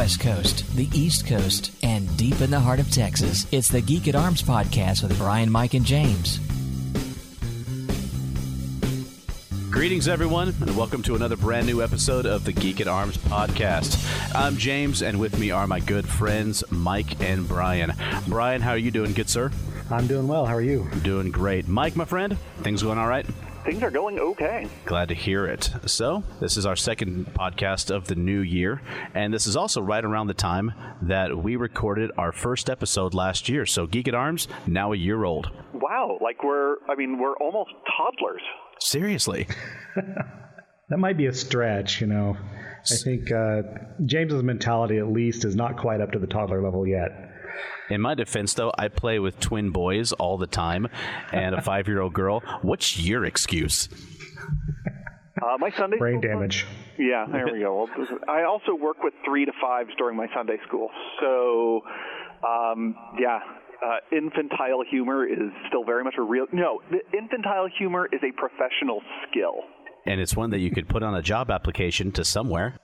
West Coast, the East Coast, and deep in the heart of Texas. It's the Geek at Arms podcast with Brian, Mike, and James. Greetings, everyone, and welcome to another brand new episode of the Geek at Arms podcast. I'm James, and with me are my good friends Mike and Brian. Brian, how are you doing, good sir? I'm doing well. How are you? Doing great. Mike, my friend, things going all right? Things are going okay. Glad to hear it. So, this is our second podcast of the new year, and this is also right around the time that we recorded our first episode last year. So, Geek at Arms, now a year old. Wow, like we're, I mean, we're almost toddlers. Seriously. that might be a stretch, you know. I think uh, James's mentality, at least, is not quite up to the toddler level yet. In my defense, though, I play with twin boys all the time and a five year old girl. What's your excuse? Uh, my Sunday brain damage. Yeah, there we go. I also work with three to fives during my Sunday school, so um, yeah, uh, infantile humor is still very much a real. No, infantile humor is a professional skill, and it's one that you could put on a job application to somewhere.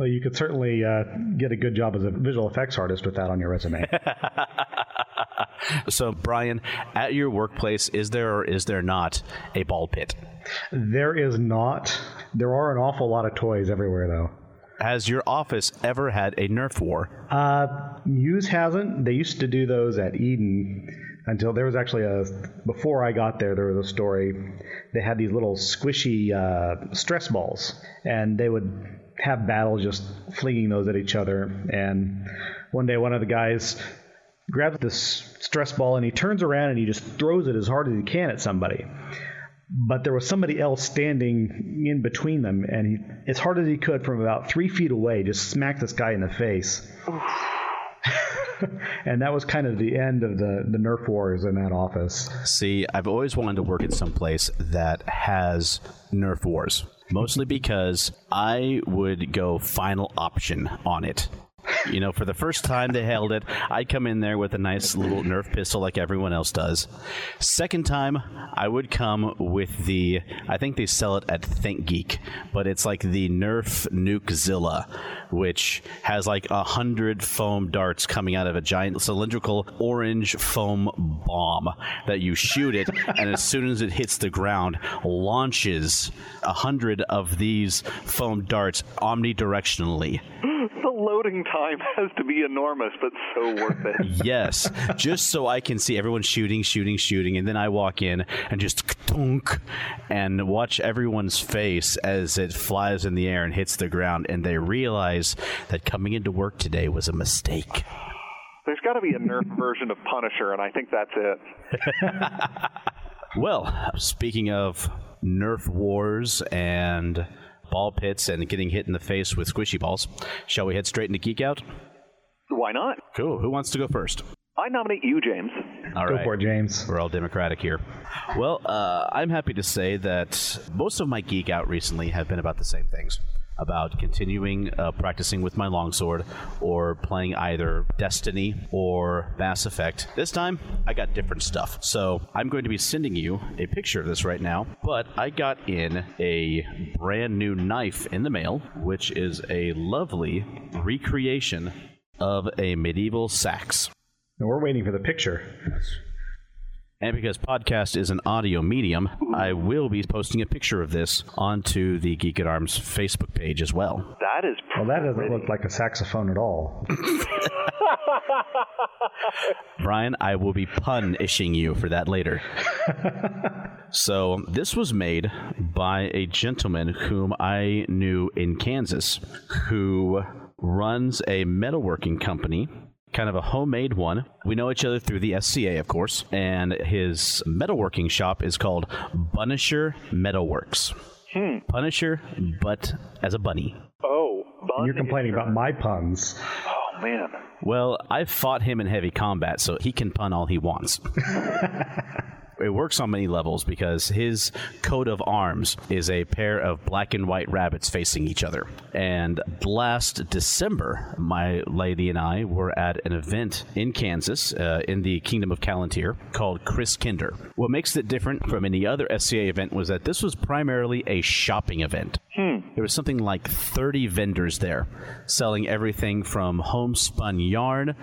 Well, you could certainly uh, get a good job as a visual effects artist with that on your resume. so, Brian, at your workplace, is there or is there not a ball pit? There is not. There are an awful lot of toys everywhere, though. Has your office ever had a Nerf war? Uh, Muse hasn't. They used to do those at Eden until there was actually a before I got there. There was a story. They had these little squishy uh, stress balls, and they would have battles just flinging those at each other. And one day, one of the guys grabs this stress ball and he turns around and he just throws it as hard as he can at somebody. But there was somebody else standing in between them, and he, as hard as he could from about three feet away, just smacked this guy in the face. and that was kind of the end of the, the Nerf wars in that office. See, I've always wanted to work at some place that has Nerf wars mostly because I would go final option on it. You know, for the first time they held it, I'd come in there with a nice little Nerf pistol like everyone else does. Second time, I would come with the, I think they sell it at Think Geek, but it's like the Nerf Nukezilla, which has like a hundred foam darts coming out of a giant cylindrical orange foam bomb that you shoot it, and as soon as it hits the ground, launches a hundred of these foam darts omnidirectionally loading time has to be enormous, but so worth it. yes, just so I can see everyone shooting, shooting, shooting, and then I walk in and just tunk and watch everyone's face as it flies in the air and hits the ground, and they realize that coming into work today was a mistake. There's got to be a Nerf version of Punisher, and I think that's it. well, speaking of Nerf wars and ball pits and getting hit in the face with squishy balls. Shall we head straight into Geek Out? Why not? Cool. Who wants to go first? I nominate you, James. All Go right. for it, James. We're all democratic here. Well, uh, I'm happy to say that most of my geek out recently have been about the same things about continuing uh, practicing with my longsword or playing either Destiny or Mass Effect. This time, I got different stuff. So I'm going to be sending you a picture of this right now. But I got in a brand new knife in the mail, which is a lovely recreation of a medieval sax. And we're waiting for the picture. And because podcast is an audio medium, I will be posting a picture of this onto the Geek at Arms Facebook page as well. That is well. That doesn't look like a saxophone at all. Brian, I will be pun-ishing you for that later. so this was made by a gentleman whom I knew in Kansas, who runs a metalworking company kind of a homemade one. We know each other through the SCA, of course, and his metalworking shop is called Bunisher Metalworks. Hmm. Punisher, but as a bunny. Oh, bun you're complaining about my puns. Oh man. Well, I've fought him in heavy combat, so he can pun all he wants. it works on many levels because his coat of arms is a pair of black and white rabbits facing each other. And last December, my lady and I were at an event in Kansas, uh, in the Kingdom of Calontir, called Kris Kinder. What makes it different from any other SCA event was that this was primarily a shopping event. There was something like 30 vendors there selling everything from homespun yarn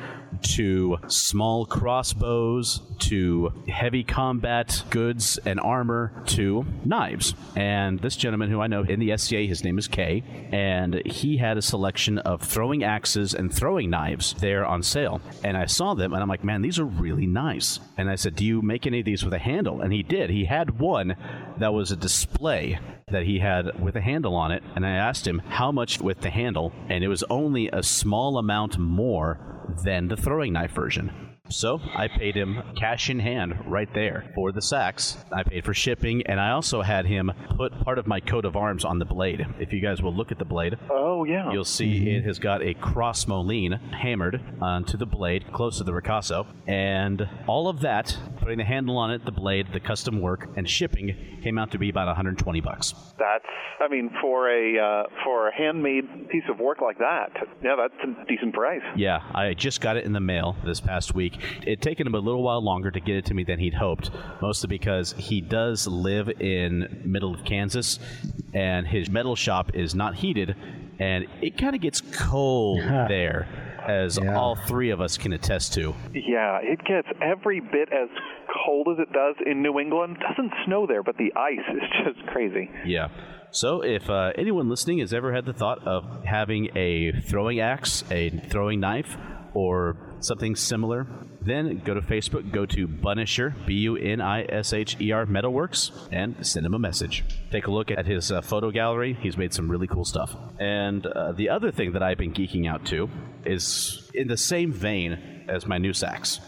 to small crossbows to heavy combat goods and armor to knives. And this gentleman who I know in the SCA, his name is Kay, and he had a selection of throwing axes and throwing knives there on sale. And I saw them and I'm like, man, these are really nice. And I said, do you make any of these with a handle? And he did. He had one that was a display that he had with a handle on it. And I asked him how much with the handle, and it was only a small amount more than the throwing knife version. So I paid him cash in hand right there for the sacks. I paid for shipping, and I also had him put part of my coat of arms on the blade. If you guys will look at the blade, Oh yeah. you'll see it has got a cross moline hammered onto the blade close to the ricasso. And all of that, putting the handle on it, the blade, the custom work, and shipping came out to be about 120 bucks. That's, I mean, for a uh, for a handmade piece of work like that, yeah, that's a decent price. Yeah, I just got it in the mail this past week. It taken him a little while longer to get it to me than he'd hoped, mostly because he does live in middle of Kansas, and his metal shop is not heated, and it kind of gets cold there, as Yeah. all three of us can attest to. Yeah, it gets every bit as cold as it does in New England. Doesn't snow there, but the ice is just crazy. Yeah. So, if uh, anyone listening has ever had the thought of having a throwing axe, a throwing knife, or something similar, then go to Facebook, go to Bunisher, B U N I S H E R Metalworks, and send him a message. Take a look at his uh, photo gallery. He's made some really cool stuff. And uh, the other thing that I've been geeking out to is in the same vein as my new sax.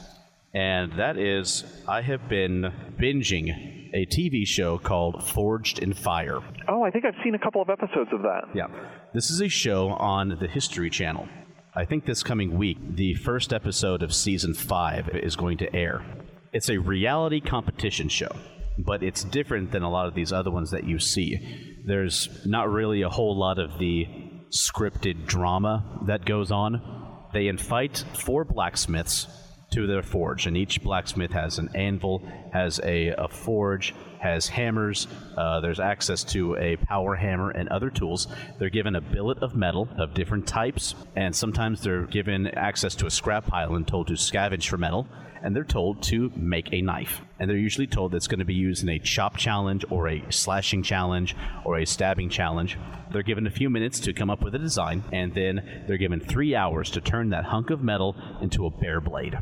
And that is, I have been binging a TV show called Forged in Fire. Oh, I think I've seen a couple of episodes of that. Yeah. This is a show on the History Channel. I think this coming week, the first episode of season five is going to air. It's a reality competition show, but it's different than a lot of these other ones that you see. There's not really a whole lot of the scripted drama that goes on. They invite four blacksmiths to their forge, and each blacksmith has an anvil, has a, a forge, has hammers. Uh, there's access to a power hammer and other tools. They're given a billet of metal of different types, and sometimes they're given access to a scrap pile and told to scavenge for metal. And they're told to make a knife. And they're usually told that it's going to be used in a chop challenge or a slashing challenge or a stabbing challenge. They're given a few minutes to come up with a design, and then they're given three hours to turn that hunk of metal into a bare blade.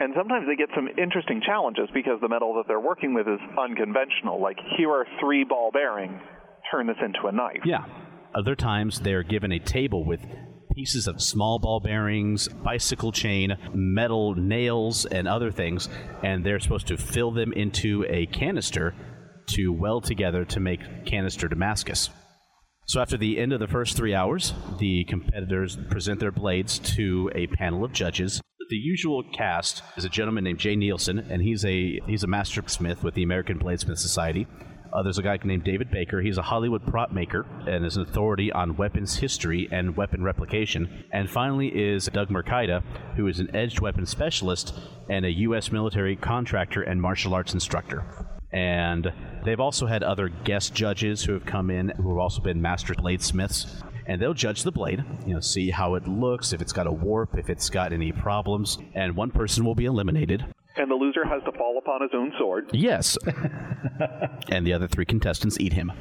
And sometimes they get some interesting challenges because the metal that they're working with is unconventional. Like, here are three ball bearings, turn this into a knife. Yeah. Other times they're given a table with pieces of small ball bearings, bicycle chain, metal nails, and other things, and they're supposed to fill them into a canister to weld together to make canister Damascus. So after the end of the first three hours, the competitors present their blades to a panel of judges. The usual cast is a gentleman named J. Neilson, and he's a he's a master smith with the American Bladesmith Society. Uh, there's a guy named David Baker. He's a Hollywood prop maker and is an authority on weapons history and weapon replication. And finally is Doug Marcaida, who is an edged weapon specialist and a U.S. military contractor and martial arts instructor. And they've also had other guest judges who have come in who have also been master bladesmiths. And they'll judge the blade, you know, see how it looks, if it's got a warp, if it's got any problems. And one person will be eliminated. And the loser has to fall upon his own sword. Yes. and the other three contestants eat him.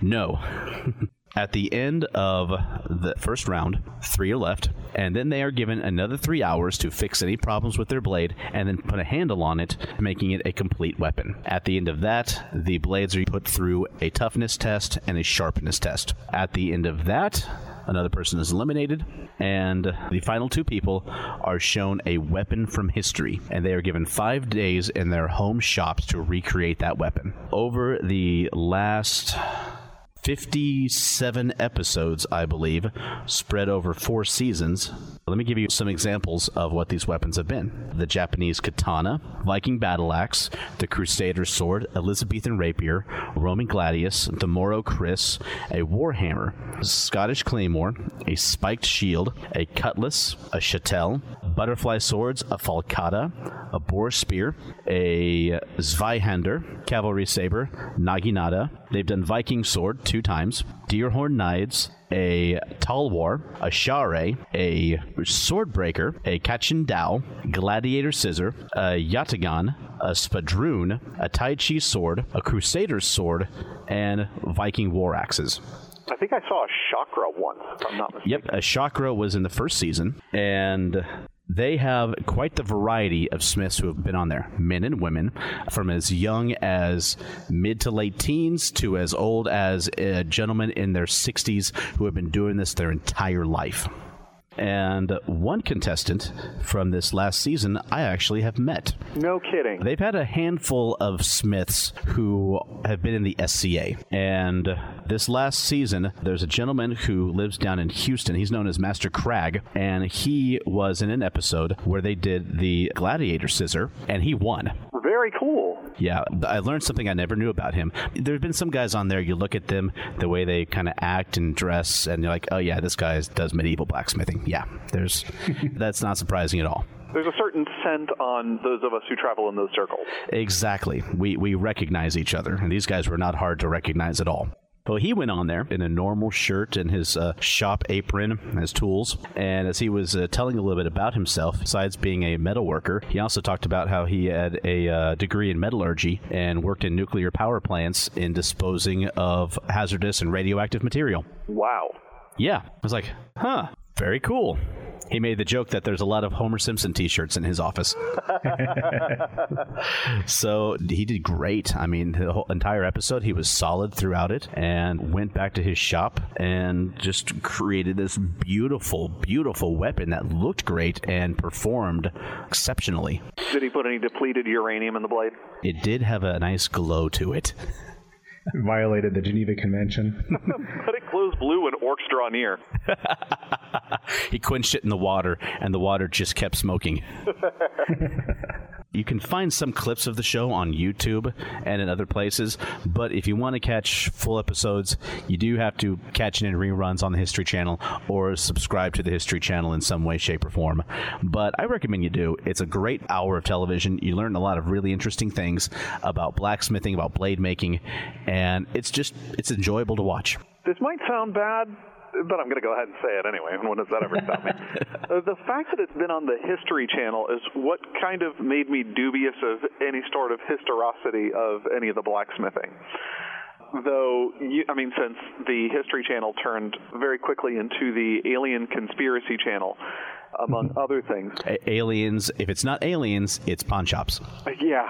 No. At the end of the first round, three are left, and then they are given another three hours to fix any problems with their blade and then put a handle on it, making it a complete weapon. At the end of that, the blades are put through a toughness test and a sharpness test. At the end of that, another person is eliminated, and the final two people are shown a weapon from history, and they are given five days in their home shops to recreate that weapon. Over the last 57 episodes, I believe, spread over four seasons. Let me give you some examples of what these weapons have been the Japanese katana, Viking battle axe, the Crusader sword, Elizabethan rapier, Roman gladius, the Moro kris, a warhammer, Scottish claymore, a spiked shield, a cutlass, a shotel, butterfly swords, a falcata, a boar spear, a Zweihander, cavalry saber, naginata. They've done Viking sword two times, deerhorn knives, a talwar, a share, a swordbreaker, a kachin dao, gladiator scissor, a yatagan, a spadroon, a tai chi sword, a crusader's sword, and Viking war axes. I think I saw a chakra once, if I'm not mistaken. Yep, a chakra was in the first season, and they have quite the variety of Smiths who have been on there men and women, from as young as mid to late teens to as old as uh, a gentleman in their 60s who have been doing this their entire life. And one contestant from this last season I actually have met. No kidding. They've had a handful of Smiths who have been in the SCA. And this last season, there's a gentleman who lives down in Houston. He's known as Master Crag. And he was in an episode where they did the gladiator scissor, and he won. Very cool. Yeah, I learned something I never knew about him. There have been some guys on there, you look at them, the way they kind of act and dress, and you're like, oh, yeah, this guy does medieval blacksmithing. Yeah, there's that's not surprising at all. There's a certain scent on those of us who travel in those circles. Exactly. We, we recognize each other, and these guys were not hard to recognize at all. Well, he went on there in a normal shirt and his uh, shop apron, his tools. And as he was uh, telling a little bit about himself, besides being a metal worker, he also talked about how he had a uh, degree in metallurgy and worked in nuclear power plants in disposing of hazardous and radioactive material. Wow. Yeah. I was like, huh, very cool. He made the joke that there's a lot of Homer Simpson T-shirts in his office. so he did great. I mean, the whole entire episode, he was solid throughout it, and went back to his shop and just created this beautiful, beautiful weapon that looked great and performed exceptionally. Did he put any depleted uranium in the blade? It did have a nice glow to it. Violated the Geneva Convention. but it glows blue when orcs draw near. he quenched it in the water, and the water just kept smoking. you can find some clips of the show on YouTube and in other places, but if you want to catch full episodes, you do have to catch it in reruns on the History Channel or subscribe to the History Channel in some way, shape, or form. But I recommend you do. It's a great hour of television. You learn a lot of really interesting things about blacksmithing, about blade making, and it's just it's enjoyable to watch. This might sound bad, but I'm going to go ahead and say it anyway. And when does that ever stop me? uh, the fact that it's been on the History Channel is what kind of made me dubious of any sort of historicity of any of the blacksmithing. Though, you, I mean, since the History Channel turned very quickly into the Alien Conspiracy Channel, among other things. A- aliens, if it's not aliens, it's pawn shops. Yeah.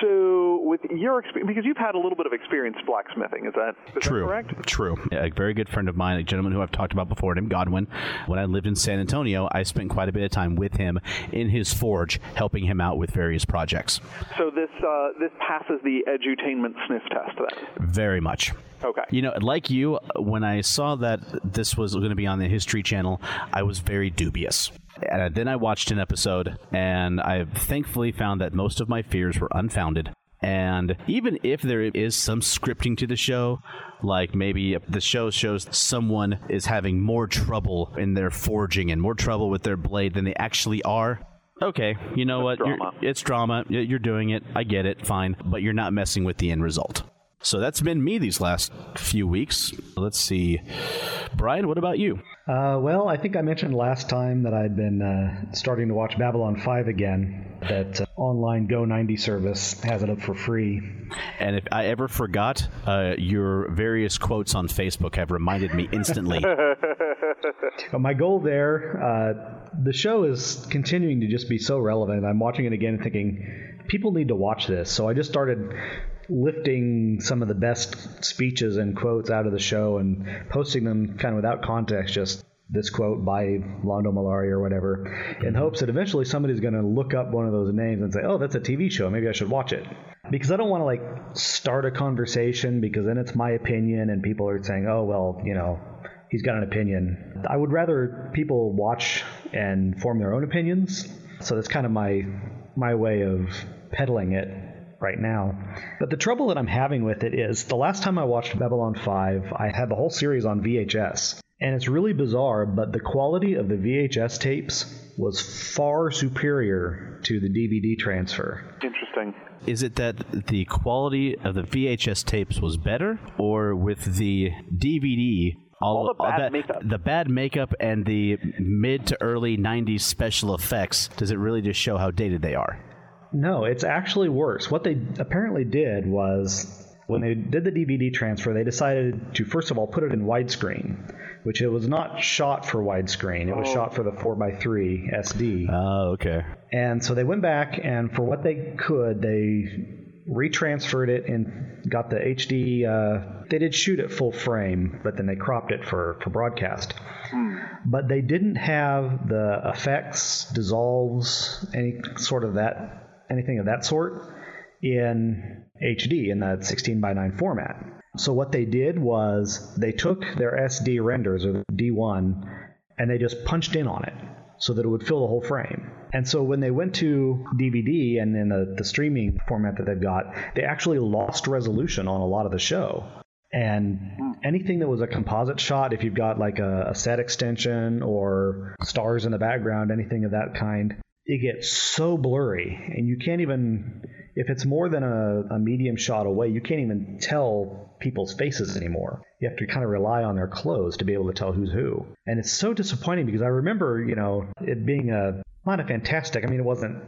So, with your experience, because you've had a little bit of experience blacksmithing, is that, is True. that correct? True. A very good friend of mine, a gentleman who I've talked about before, named Godwin. When I lived in San Antonio, I spent quite a bit of time with him in his forge, helping him out with various projects. So this uh, this passes the edutainment sniff test then. Very much. Okay. You know, like you, when I saw that this was going to be on the History Channel, I was very dubious. And then I watched an episode, and I thankfully found that most of my fears were unfounded. And even if there is some scripting to the show, like maybe the show shows someone is having more trouble in their forging and more trouble with their blade than they actually are, okay, you know what? You're- drama. it's drama. You're doing it. I get it. Fine. But you're not messing with the end result. So that's been me these last few weeks. Let's see. Brian, what about you? Uh, well, I think I mentioned last time that I'd been uh, starting to watch Babylon 5 again. That uh, online Go 90 service has it up for free. And if I ever forgot, uh, your various quotes on Facebook have reminded me instantly. But my goal there, uh, the show is continuing to just be so relevant. I'm watching it again and thinking, people need to watch this. So I just started lifting some of the best speeches and quotes out of the show and posting them kind of without context, just this quote by Londo Mollari or whatever, in hopes that eventually somebody's going to look up one of those names and say, oh, that's a TV show. Maybe I should watch it. because I don't want to like start a conversation because then it's my opinion and people are saying, oh well, you know, he's got an opinion. I would rather people watch and form their own opinions. So that's kind of my my way of peddling it right now. But the trouble that I'm having with it is the last time I watched Babylon 5, I had the whole series on VHS. And it's really bizarre, but the quality of the VHS tapes was far superior to the DVD transfer. Interesting. Is it that the quality of the VHS tapes was better, or with the DVD, All the bad that, makeup. the bad makeup and the mid to early 90s special effects, does it really just show how dated they are? No, it's actually worse. What they apparently did was when they did the DVD transfer, they decided to first of all put it in widescreen, which it was not shot for widescreen. It was shot for the 4x3 SD. Oh, okay. And so they went back and for what they could, they retransferred it and got the HD. Uh, they did shoot it full frame, but then they cropped it for, for broadcast. But they didn't have the effects, dissolves, any sort of that, anything of that sort in HD in that 16 by 9 format. So what they did was they took their SD renders or D1 and they just punched in on it so that it would fill the whole frame. And so when they went to DVD and in the, the streaming format that they've got, they actually lost resolution on a lot of the show. And hmm. anything that was a composite shot, if you've got like a, a set extension or stars in the background, anything of that kind, it gets so blurry. And you can't even, if it's more than a, a medium shot away, you can't even tell people's faces anymore. You have to kind of rely on their clothes to be able to tell who's who. And it's so disappointing because I remember, you know, it being a not a fantastic. I mean, it wasn't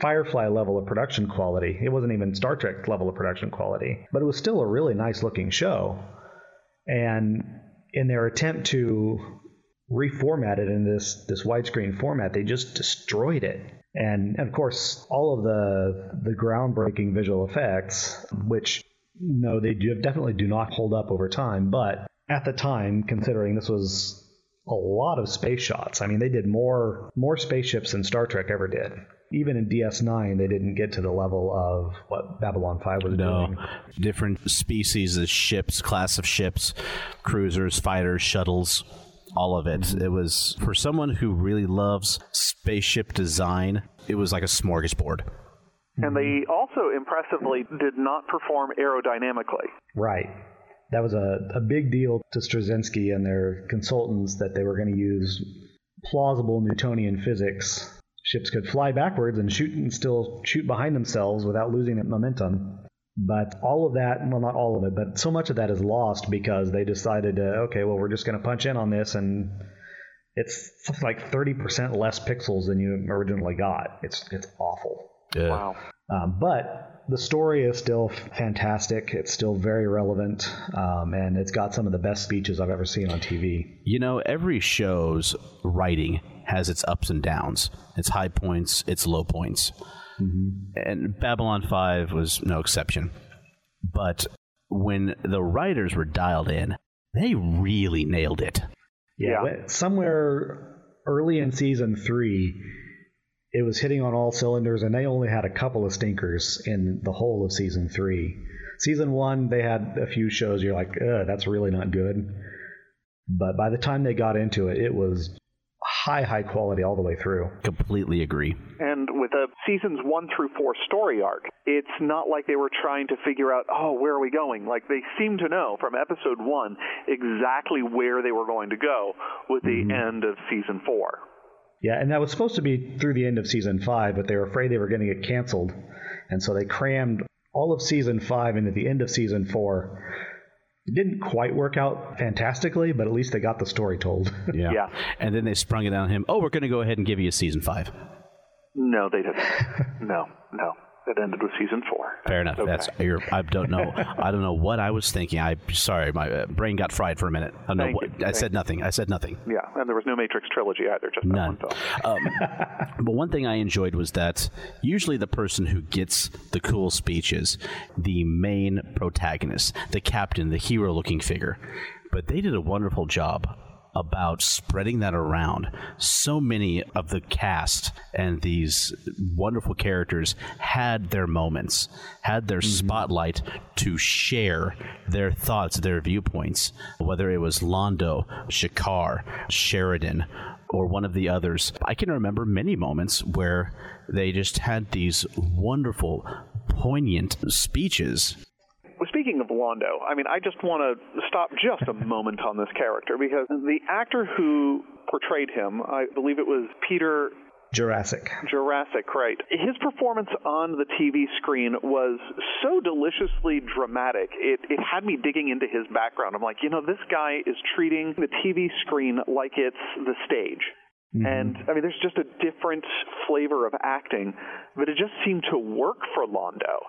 Firefly level of production quality. It wasn't even Star Trek level of production quality, but it was still a really nice looking show. And in their attempt to reformat it in this this widescreen format, they just destroyed it. And of course, all of the the groundbreaking visual effects, which no, they do definitely do not hold up over time. But at the time, considering this was a lot of space shots, I mean, they did more more spaceships than Star Trek ever did. Even in DS9, they didn't get to the level of what Babylon 5 was No. doing. Different species of ships, class of ships, cruisers, fighters, shuttles, all of it. Mm-hmm. It was, for someone who really loves spaceship design, it was like a smorgasbord. And they also impressively did not perform aerodynamically. Right. That was a, a big deal to Straczynski and their consultants that they were going to use plausible Newtonian physics. Ships could fly backwards and shoot and still shoot behind themselves without losing momentum. But all of that, well, not all of it, but so much of that is lost because they decided to, okay, well, we're just going to punch in on this and it's like 30% less pixels than you originally got. It's, it's awful. Yeah. Wow. Um, but the story is still fantastic. It's still very relevant, um, and it's got some of the best speeches I've ever seen on TV. You know, every show's writing has its ups and downs, its high points, its low points. Mm-hmm. And Babylon 5 was no exception. But when the writers were dialed in, they really nailed it. Yeah. but Somewhere early in season three, it was hitting on all cylinders, and they only had a couple of stinkers in the whole of season three. Season one, they had a few shows you're like, Ugh, that's really not good. But by the time they got into it, it was high, high quality all the way through. Completely agree. And with a seasons one through four story arc, it's not like they were trying to figure out, oh, where are we going? Like they seem to know from episode one exactly where they were going to go with the mm-hmm. end of season four. Yeah, and that was supposed to be through the end of season five, but they were afraid they were going to get canceled, and so they crammed all of season five into the end of season four. It didn't quite work out fantastically, but at least they got the story told. Yeah. Yeah. And then they sprung it on him. Oh, we're going to go ahead and give you a season five. No, they didn't. no, no. It ended with season four. Fair enough. Okay. That's. I don't know. I don't know what I was thinking. I sorry, my uh, brain got fried for a minute. I don't know what. I Thank said. Nothing. I said nothing. Yeah, and there was no Matrix trilogy either, just that None. one. Um, but one thing I enjoyed was that usually the person who gets the cool speeches, the main protagonist, the captain, the hero looking figure. But they did a wonderful job about spreading that around. So many of the cast and these wonderful characters had their moments, had their mm-hmm. spotlight to share their thoughts, their viewpoints, whether it was Londo, G'Kar, Sheridan, or one of the others. I can remember many moments where they just had these wonderful, poignant speeches. Londo, I mean, I just want to stop just a moment on this character because the actor who portrayed him, I believe it was Peter Jurasik. Jurasik, right. His performance on the TV screen was so deliciously dramatic. It, it had me digging into his background. I'm like, you know, this guy is treating the TV screen like it's the stage. Mm-hmm. And I mean, there's just a different flavor of acting, but it just seemed to work for Londo.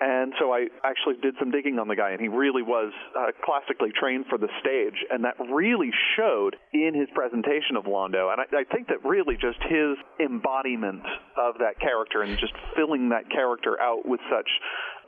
And so I actually did some digging on the guy, and he really was uh, classically trained for the stage, and that really showed in his presentation of Londo. And I, I think that really just his embodiment of that character and just filling that character out with such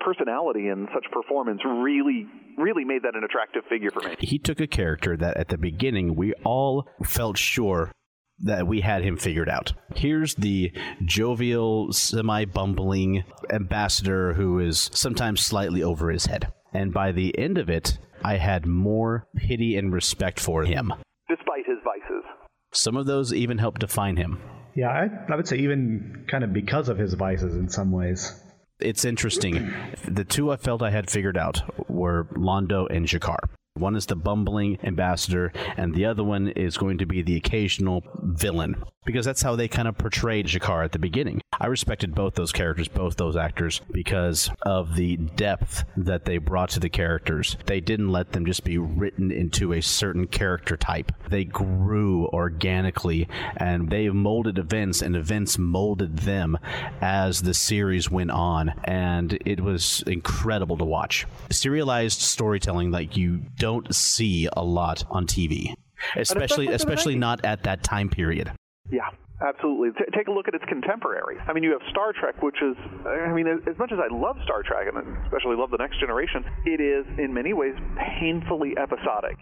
personality and such performance really really made that an attractive figure for me. He took a character that at the beginning we all felt sure that we had him figured out. Here's the jovial, semi bumbling ambassador who is sometimes slightly over his head. And by the end of it, I had more pity and respect for him. Despite his vices. Some of those even helped define him. Yeah, I, I would say even kind of because of his vices in some ways. It's interesting. The two I felt I had figured out were Londo and G'Kar. One is the bumbling ambassador, and the other one is going to be the occasional villain because that's how they kind of portrayed G'Kar at the beginning. I respected both those characters, both those actors, because of the depth that they brought to the characters. They didn't let them just be written into a certain character type. They grew organically and they molded events, and events molded them as the series went on. And it was incredible to watch. Serialized storytelling like you don't see a lot on TV especially especially not at that time period. Yeah, absolutely. T- take a look at its contemporaries. I mean, you have Star Trek, which is, I mean, as much as I love Star Trek and especially love The Next Generation, it is in many ways painfully episodic.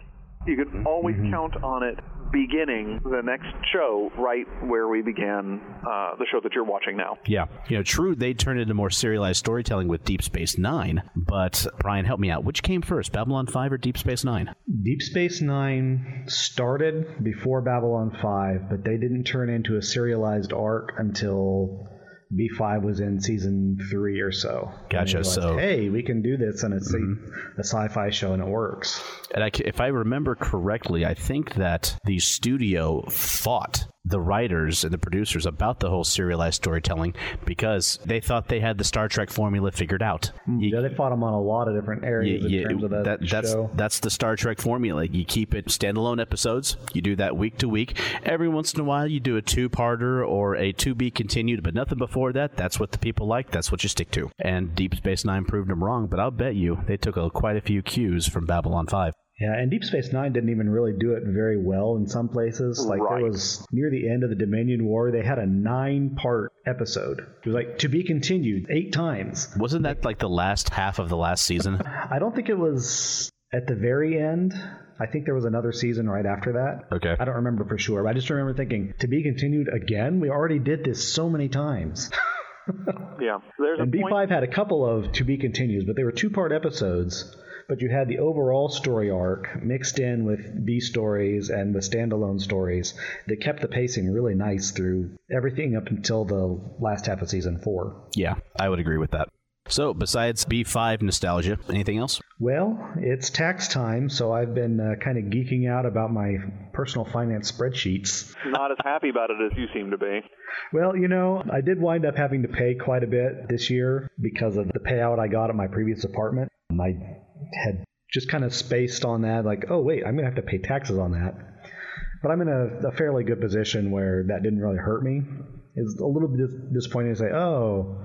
You can always mm-hmm. count on it beginning the next show right where we began uh, the show that you're watching now. Yeah. You know, true, they turned into more serialized storytelling with Deep Space Nine, but Brian, help me out. Which came first, Babylon 5 or Deep Space Nine? Deep Space Nine started before Babylon 5, but they didn't turn into a serialized arc until B5 was in season three or so. Gotcha. Realized, so hey, we can do this, and it's mm-hmm. a, a, sci-fi show, and it works. And I, if I remember correctly, I think that the studio fought the writers and the producers about the whole serialized storytelling because they thought they had the Star Trek formula figured out. Hmm. You, yeah, they fought them on a lot of different areas you, in terms of that, that that's, show. That's the Star Trek formula. You keep it standalone episodes. You do that week to week. Every once in a while, you do a two-parter or a to-be continued, but nothing before that. That's what the people like. That's what you stick to. And Deep Space Nine proved them wrong, but I'll bet you they took a, quite a few cues from Babylon 5. Yeah, and Deep Space Nine didn't even really do it very well in some places. Like right. there was near the end of the Dominion War, they had a nine-part episode. It was like to be continued eight times. Wasn't that like the last half of the last season? I don't think it was at the very end. I think there was another season right after that. Okay. I don't remember for sure, but I just remember thinking to be continued again. We already did this so many times. yeah, there's and B5 point. had a couple of to be continues, but they were two-part episodes but you had the overall story arc mixed in with B stories and with standalone stories that kept the pacing really nice through everything up until the last half of season four. Yeah, I would agree with that. So, besides B5 nostalgia, anything else? Well, it's tax time, so I've been uh, kind of geeking out about my personal finance spreadsheets. Not as happy about it as you seem to be. Well, you know, I did wind up having to pay quite a bit this year because of the payout I got at my previous apartment. My had just kind of spaced on that, like, oh, wait, I'm going to have to pay taxes on that. But I'm in a, a fairly good position where that didn't really hurt me. It's a little bit disappointing to say, oh,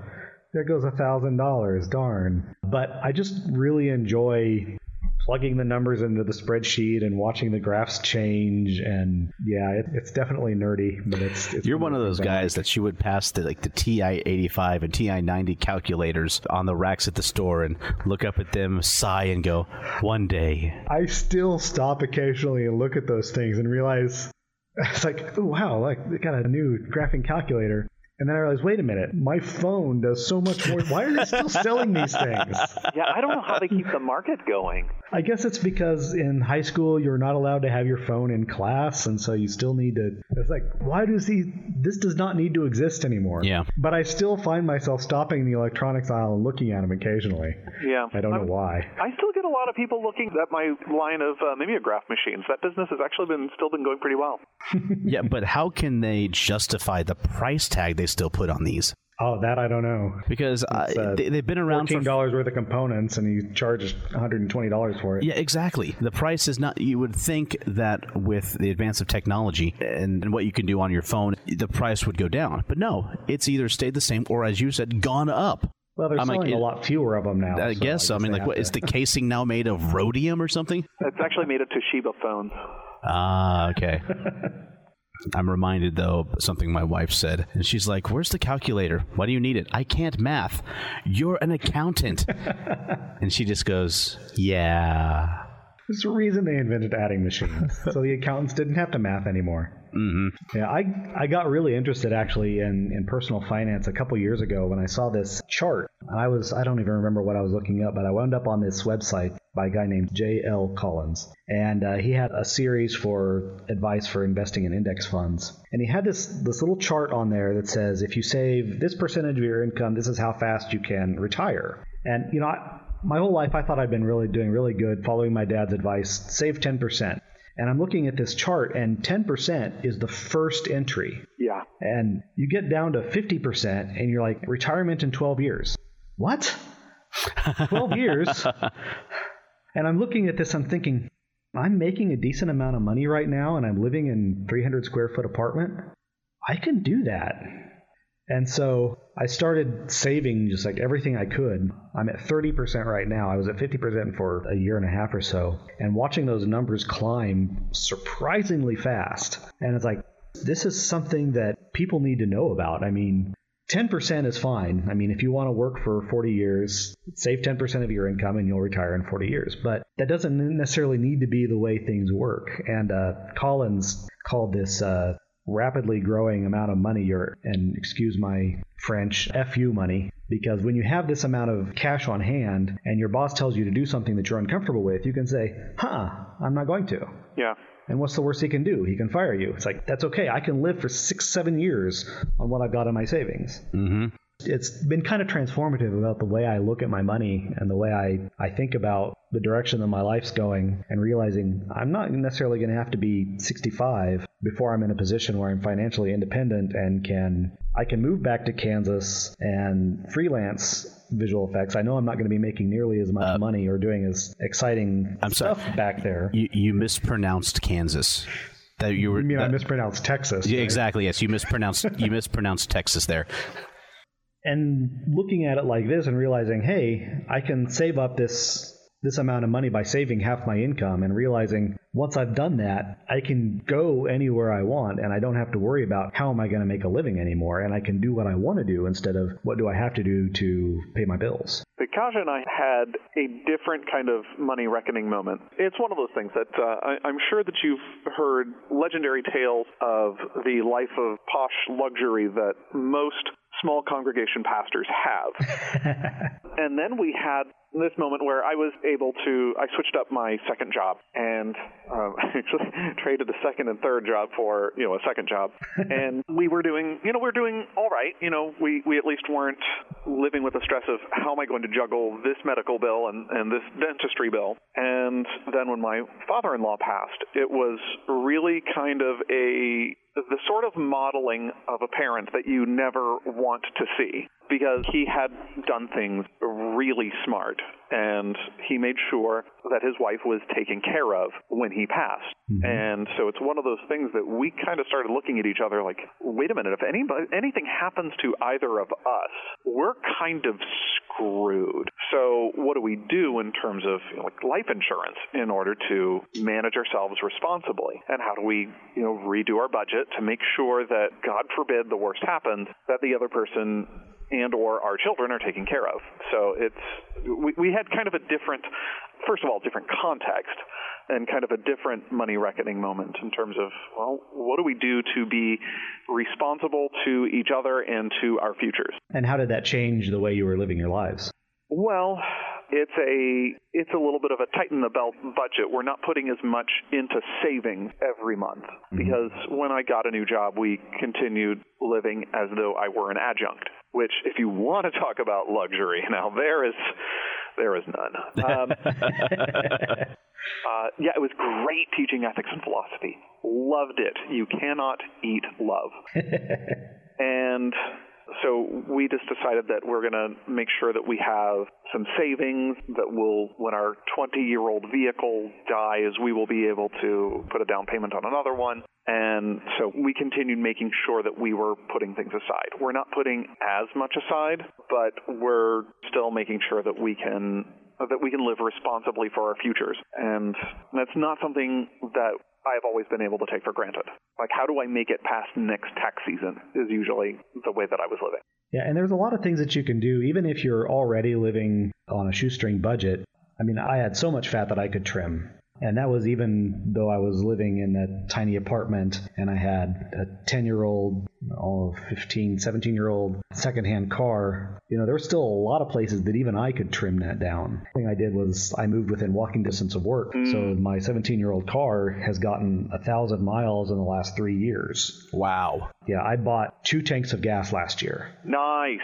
there goes a thousand dollars, darn. But I just really enjoy plugging the numbers into the spreadsheet and watching the graphs change. And yeah, it, it's definitely nerdy, but it's. it's You're one of those guys that you would pass the like the TI 85 and TI 90 calculators on the racks at the store and look up at them, sigh, and go, "One day." I still stop occasionally and look at those things and realize it's like, oh wow, like they got a new graphing calculator. And then I realized, wait a minute, my phone does so much more. Why are they still selling these things? Yeah, I don't know how they keep the market going. I guess it's because in high school you're not allowed to have your phone in class, and so you still need to. It's like, why does he? This does not need to exist anymore. Yeah. But I still find myself stopping in the electronics aisle and looking at them occasionally. Yeah. I don't know I'm- why. I still get a lot of people looking at my line of uh, mimeograph machines. That business has actually been still been going pretty well. yeah, but how can they justify the price tag they still put on these? Oh, that I don't know. Because uh, uh, they, they've been around for Fourteen dollars worth of components, and you charge one hundred and twenty dollars for it. Yeah, exactly. The price is not. You would think that with the advance of technology and, and what you can do on your phone, the price would go down. But no, it's either stayed the same or, as you said, gone up. Well, they're I'm like, selling it- a lot fewer of them now. I so guess so. I mean, like, have what to- is the casing now made of rhodium or something? It's actually made of Toshiba phones. Ah, okay. I'm reminded though of something my wife said, and she's like, "Where's the calculator? Why do you need it? I can't math. You're an accountant." and she just goes, "Yeah." There's the reason they invented adding machines, so the accountants didn't have to math anymore. Mm-hmm. Yeah, I I got really interested actually in, in personal finance a couple years ago when I saw this chart. I was I don't even remember what I was looking up, but I wound up on this website by a guy named J.L. Collins, and uh, he had a series for advice for investing in index funds. And he had this this little chart on there that says if you save this percentage of your income, this is how fast you can retire. And you know. I, my whole life I thought I'd been really doing really good following my dad's advice save 10%. And I'm looking at this chart, and 10% is the first entry. Yeah. And you get down to 50%, and you're like, retirement in 12 years. What? 12 years? and I'm looking at this, I'm thinking, I'm making a decent amount of money right now, and I'm living in 300 square foot apartment. I can do that. And so I started saving just like everything I could. I'm at 30% right now. I was at 50% for a year and a half or so. And watching those numbers climb surprisingly fast. And it's like, this is something that people need to know about. I mean, 10% is fine. I mean, if you want to work for 40 years, save 10% of your income and you'll retire in 40 years. But that doesn't necessarily need to be the way things work. And uh, Collins called this uh, rapidly growing amount of money, or, and excuse my French, FU money. Because when you have this amount of cash on hand and your boss tells you to do something that you're uncomfortable with, you can say, huh, I'm not going to. Yeah. And what's the worst he can do? He can fire you. It's like, that's okay. I can live for six, seven years on what I've got in my savings. Mm-hmm. It's been kind of transformative about the way I look at my money and the way I, I think about the direction that my life's going and realizing I'm not necessarily going to have to be 65 before I'm in a position where I'm financially independent and can I can move back to Kansas and freelance visual effects. I know I'm not going to be making nearly as much uh, money or doing as exciting I'm sorry. stuff back there. You you mispronounced Kansas. That you were. You mean I mispronounced Texas? yeah, right? exactly. Yes, you mispronounced. you mispronounced Texas there. And looking at it like this and realizing, hey, I can save up this this amount of money by saving half my income and realizing once I've done that, I can go anywhere I want and I don't have to worry about how am I going to make a living anymore and I can do what I want to do instead of what do I have to do to pay my bills. Kaja and I had a different kind of money reckoning moment. It's one of those things that uh, I, I'm sure that you've heard legendary tales of the life of posh luxury that most small congregation pastors have. and then we had this moment where I was able to, I switched up my second job and um, actually traded a second and third job for, you know, a second job. and we were doing, you know, we are doing all right. You know, we, we at least weren't living with the stress of how am I going to juggle this medical bill and, and this dentistry bill. And then when my father-in-law passed, it was really kind of a the sort of modeling of a parent that you never want to see because he had done things really smart and he made sure that his wife was taken care of when he passed. Mm-hmm. And so it's one of those things that we kind of started looking at each other like, wait a minute, if anybody, anything happens to either of us, we're kind of screwed. So what do we do in terms of you know, like life insurance in order to manage ourselves responsibly? And how do we, you know, redo our budget to make sure that, God forbid, the worst happens, that the other person and or our children are taken care of. So it's we, we had kind of a different, first of all, different context and kind of a different money reckoning moment in terms of well, what do we do to be responsible to each other and to our futures? And how did that change the way you were living your lives? Well, it's a it's a little bit of a tighten the belt budget. We're not putting as much into savings every month mm-hmm. because when I got a new job, we continued living as though I were an adjunct. Which, if you want to talk about luxury, now there is there is none. Um, uh, yeah, it was great teaching ethics and philosophy. Loved it. You cannot eat love. and so we just decided that we're going to make sure that we have some savings that will, when our 20 year old vehicle dies, we will be able to put a down payment on another one. And so we continued making sure that we were putting things aside. We're not putting as much aside, but we're still making sure that we can that we can live responsibly for our futures. And that's not something that I've always been able to take for granted. Like, how do I make it past next tax season is usually the way that I was living. Yeah, and there's a lot of things that you can do, even if you're already living on a shoestring budget. I mean, I had so much fat that I could trim. And that was even though I was living in a tiny apartment and I had a 10 year old, oh, 15, 17 year old secondhand car. You know, there were still a lot of places that even I could trim that down. The thing I did was I moved within walking distance of work. Mm. So my 17 year old car has gotten a thousand miles in the last three years. Wow. Yeah, I bought two tanks of gas last year. Nice.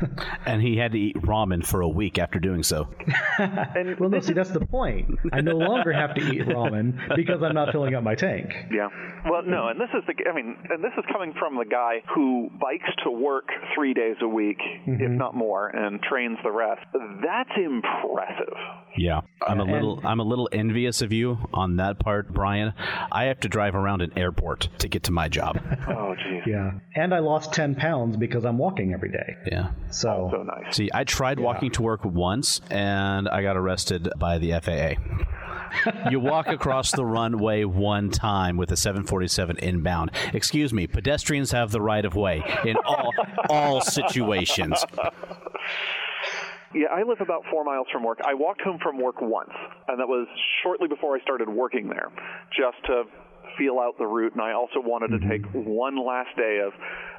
and he had to eat ramen for a week after doing so. and well, no, see, that's the point. I no longer have to eat ramen because I'm not filling up my tank. Yeah. Well, no, and this is the, I mean, and this is coming from the guy who bikes to work three days a week, mm-hmm. if not more, and trains the rest. That's impressive. Yeah, I'm a uh, little, and, I'm a little envious of you on that part, Brian. I have to drive around an airport to get to my job. oh, geez. Yeah, and I lost ten pounds because I'm walking every day. Yeah. So, so nice. See, I tried yeah. walking to work once, and I got arrested by the FAA you walk across the runway one time with a 747 inbound. Excuse me, pedestrians have the right of way in all all situations. Yeah, I live about four miles from work. I walked home from work once, and that was shortly before I started working there, just to feel out the route. And I also wanted to take mm-hmm. one last day of,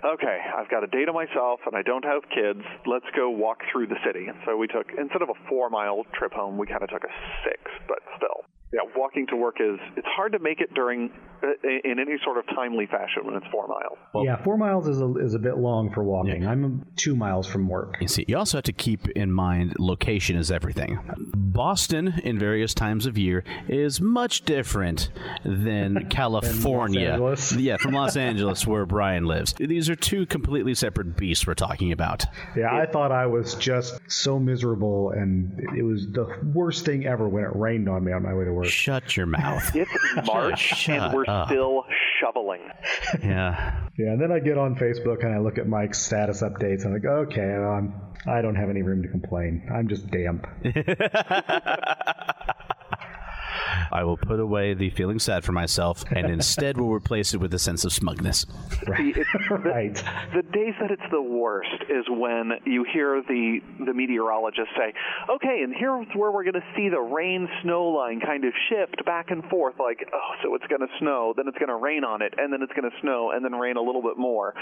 okay, I've got a day to myself, and I don't have kids. Let's go walk through the city. And so we took, instead of a four mile trip home, we kind of took a six, but still yeah, walking to work is it's hard to make it during uh, in any sort of timely fashion when it's four miles. Well, yeah, four miles is a, is a bit long for walking. Yeah. I'm two miles from work. You see, you also have to keep in mind location is everything. Boston, in various times of year, is much different than California. yeah, from Los Angeles, where Brian lives. These are two completely separate beasts we're talking about. Yeah, I thought I was just so miserable, and it was the worst thing ever when it rained on me on my way to work. Shut your mouth. It's March, and we're up. still shoveling. Yeah. Yeah, and then I get on Facebook and I look at Mike's status updates. and I'm like, okay, I'm, I don't have any room to complain. I'm just damp. I will put away the feeling sad for myself and instead will replace it with a sense of smugness. Right. the, right. The days that it's the worst is when you hear the the meteorologist say, "Okay, and here's where we're going to see the rain snow line kind of shift back and forth like, oh, so it's going to snow, then it's going to rain on it, and then it's going to snow and then rain a little bit more."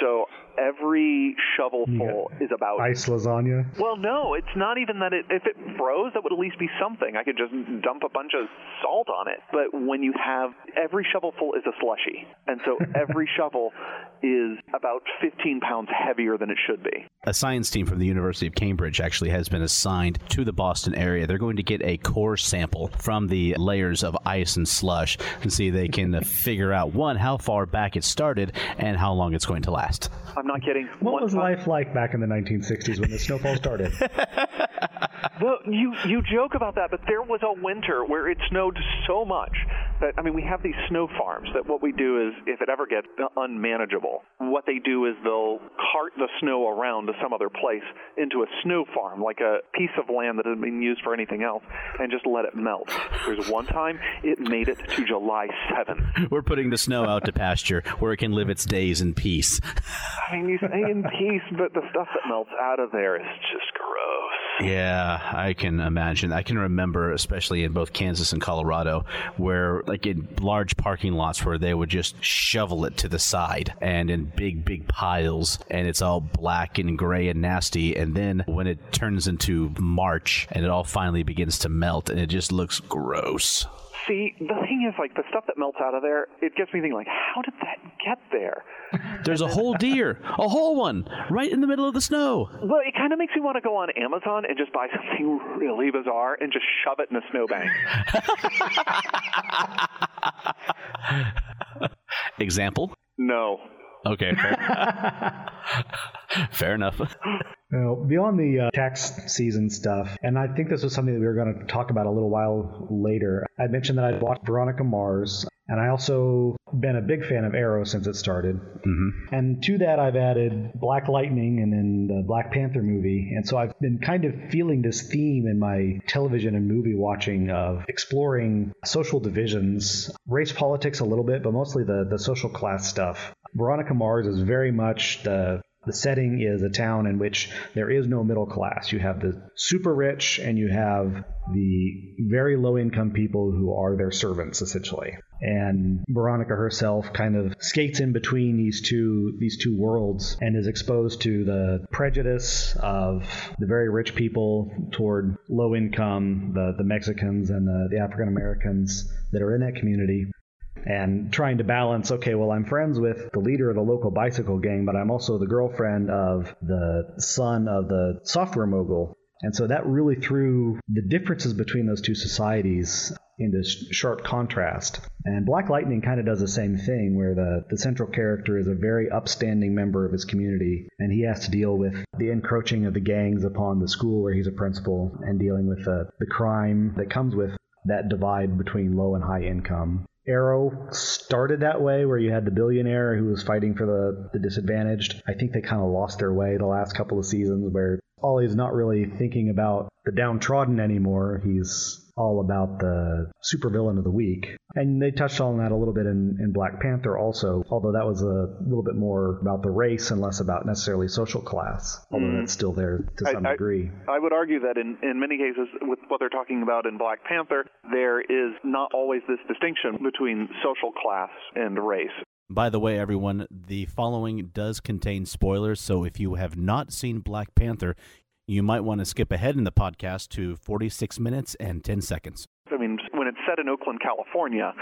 So every shovelful is about ice lasagna. Well, no, it's not even that. It, if it froze, that would at least be something. I could just dump a bunch of salt on it. But when you have every shovelful is a slushy, and so every shovel is about 15 pounds heavier than it should be. A science team from the University of Cambridge actually has been assigned to the Boston area. They're going to get a core sample from the layers of ice and slush and see they can figure out one how far back it started and how long it's going to last. I'm not kidding. What One was time. life like back in the 1960s when the snowfall started? well, you you joke about that, but there was a winter where it snowed so much that I mean, we have these snow farms that what we do is, if it ever gets unmanageable, what they do is they'll cart the snow around to some other place into a snow farm, like a piece of land that hasn't been used for anything else, and just let it melt. There's one time it made it to July 7th. We're putting the snow out to pasture where it can live its days in peace. I mean, you say in peace, but the stuff that melts out of there is just. Yeah, I can imagine. I can remember, especially in both Kansas and Colorado, where like in large parking lots where they would just shovel it to the side and in big, big piles, and it's all black and gray and nasty. And then when it turns into March and it all finally begins to melt, and it just looks gross. See, the thing is, like the stuff that melts out of there, it gets me thinking, like, how did that get there? There's a whole deer, a whole one, right in the middle of the snow. Well, it kind of makes me want to go on Amazon and just buy something really bizarre and just shove it in a snowbank. Example? No. Okay, fair, fair enough. Well, beyond the uh, tax season stuff, and I think this was something that we were going to talk about a little while later. I mentioned that I'd watched Veronica Mars, and I also been a big fan of Arrow since it started. Mm-hmm. And to that, I've added Black Lightning and then the Black Panther movie. And so I've been kind of feeling this theme in my television and movie watching of exploring social divisions, race politics a little bit, but mostly the, the social class stuff. Veronica Mars is very much the the setting is a town in which there is no middle class. You have the super rich and you have the very low income people who are their servants essentially. And Veronica herself kind of skates in between these two these two worlds and is exposed to the prejudice of the very rich people toward low income, the, the Mexicans and the, the African Americans that are in that community and trying to balance okay well i'm friends with the leader of the local bicycle gang but i'm also the girlfriend of the son of the software mogul and so that really threw the differences between those two societies into sharp contrast. And Black Lightning kind of does the same thing, where the, the central character is a very upstanding member of his community, and he has to deal with the encroaching of the gangs upon the school where he's a principal and dealing with the, the crime that comes with that divide between low and high income. Arrow started that way, where you had the billionaire who was fighting for the, the disadvantaged. I think they kind of lost their way the last couple of seasons, where Ollie's not really thinking about the downtrodden anymore. He's all about the supervillain of the week. And they touched on that a little bit in, in Black Panther also, although that was a little bit more about the race and less about necessarily social class, although mm. that's still there to some I, degree. I would argue that in, in many cases, with what they're talking about in Black Panther, there is not always this distinction between social class and race. By the way, everyone, the following does contain spoilers, so if you have not seen Black Panther, you might want to skip ahead in the podcast to 46 minutes and 10 seconds. I mean, when it's set in Oakland, California,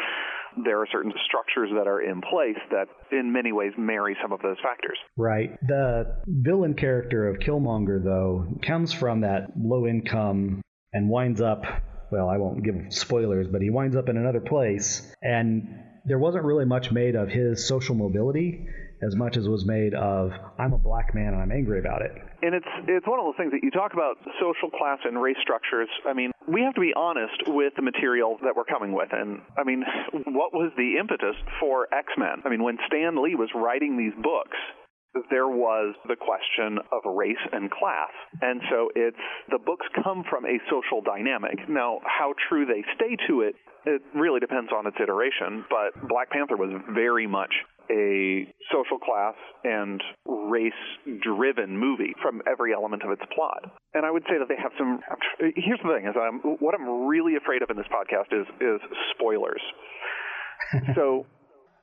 there are certain structures that are in place that, in many ways, marry some of those factors. Right. The villain character of Killmonger, though, comes from that low income and winds up, well, I won't give spoilers, but he winds up in another place. And there wasn't really much made of his social mobility as much as was made of I'm a black man and I'm angry about it. And it's it's one of those things that you talk about social class and race structures. I mean, we have to be honest with the material that we're coming with. And I mean, what was the impetus for X-Men? I mean, when Stan Lee was writing these books, there was the question of race and class. And so it's the books come from a social dynamic. Now, how true they stay to it, it really depends on its iteration, but Black Panther was very much a social class and race driven movie from every element of its plot. And I would say that they have some here's the thing is I'm, what I'm really afraid of in this podcast is is spoilers. so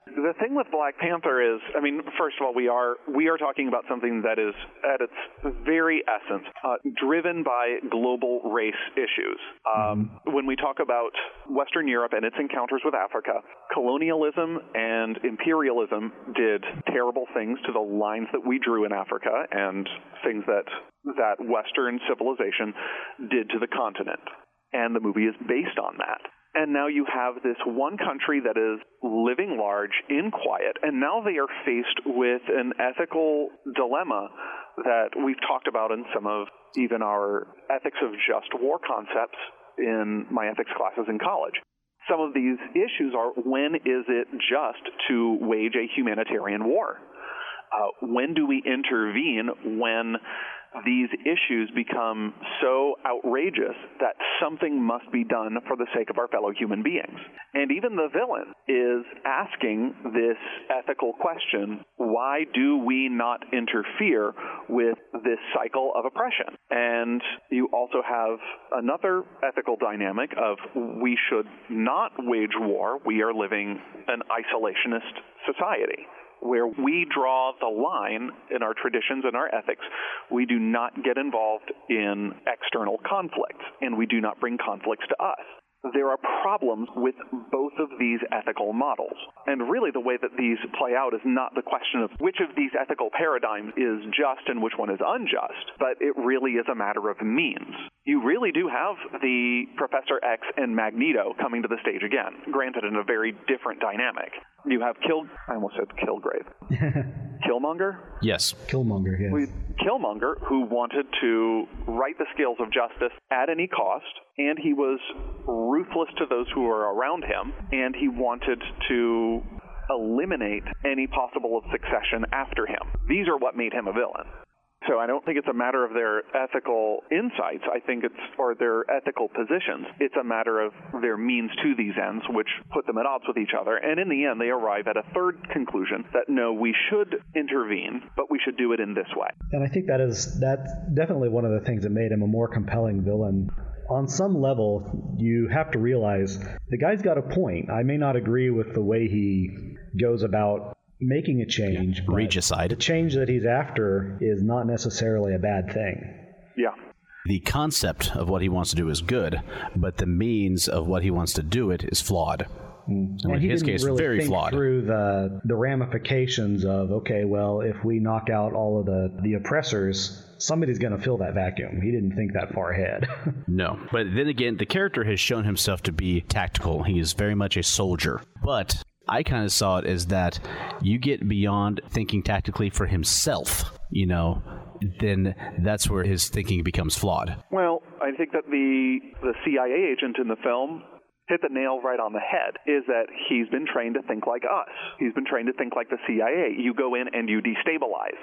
the thing with Black Panther is, I mean, first of all, we are we are talking about something that is at its very essence uh, driven by global race issues. Um, mm-hmm. When we talk about Western Europe and its encounters with Africa, colonialism and imperialism did terrible things to the lines that we drew in Africa and things that that Western civilization did to the continent. And the movie is based on that. And now you have this one country that is living large in quiet, and now they are faced with an ethical dilemma that we've talked about in some of even our ethics of just war concepts in my ethics classes in college. some of these issues are when is it just to wage a humanitarian war? Uh, when do we intervene when these issues become so outrageous that something must be done for the sake of our fellow human beings. And even the villain is asking this ethical question why do we not interfere with this cycle of oppression? And you also have another ethical dynamic of we should not wage war. We are living an isolationist society where we draw the line in our traditions and our ethics. We do not get involved in external conflicts, and we do not bring conflicts to us there are problems with both of these ethical models. And really, the way that these play out is not the question of which of these ethical paradigms is just and which one is unjust, but it really is a matter of means. You really do have the Professor X and Magneto coming to the stage again, granted in a very different dynamic. You have Kill. I almost said Killgrave. Killmonger? Yes. Killmonger, yes. Killmonger, who wanted to right the scales of justice at any cost, and he was ruthless to those who were around him, and he wanted to eliminate any possible of succession after him. These are what made him a villain. So I don't think it's a matter of their ethical insights. I think it's, or their ethical positions. It's a matter of their means to these ends, which put them at odds with each other. And in the end, they arrive at a third conclusion that no, we should intervene, but we should do it in this way. And I think that is, that's definitely one of the things that made him a more compelling villain on some level, you have to realize the guy's got a point. I may not agree with the way he goes about making a change. Yeah. Regicide. The change that he's after is not necessarily a bad thing. Yeah. The concept of what he wants to do is good, but the means of what he wants to do it is flawed. Mm. And in his case, really very think flawed. Through the the ramifications of okay, well, if we knock out all of the the oppressors, somebody's going to fill that vacuum. He didn't think that far ahead. no, but then again, the character has shown himself to be tactical. He is very much a soldier, but I kind of saw it as that you get beyond thinking tactically for himself, you know, then that's where his thinking becomes flawed. Well, I think that the the CIA agent in the film hit the nail right on the head is that he's been trained to think like us. He's been trained to think like the CIA. You go in and you destabilize.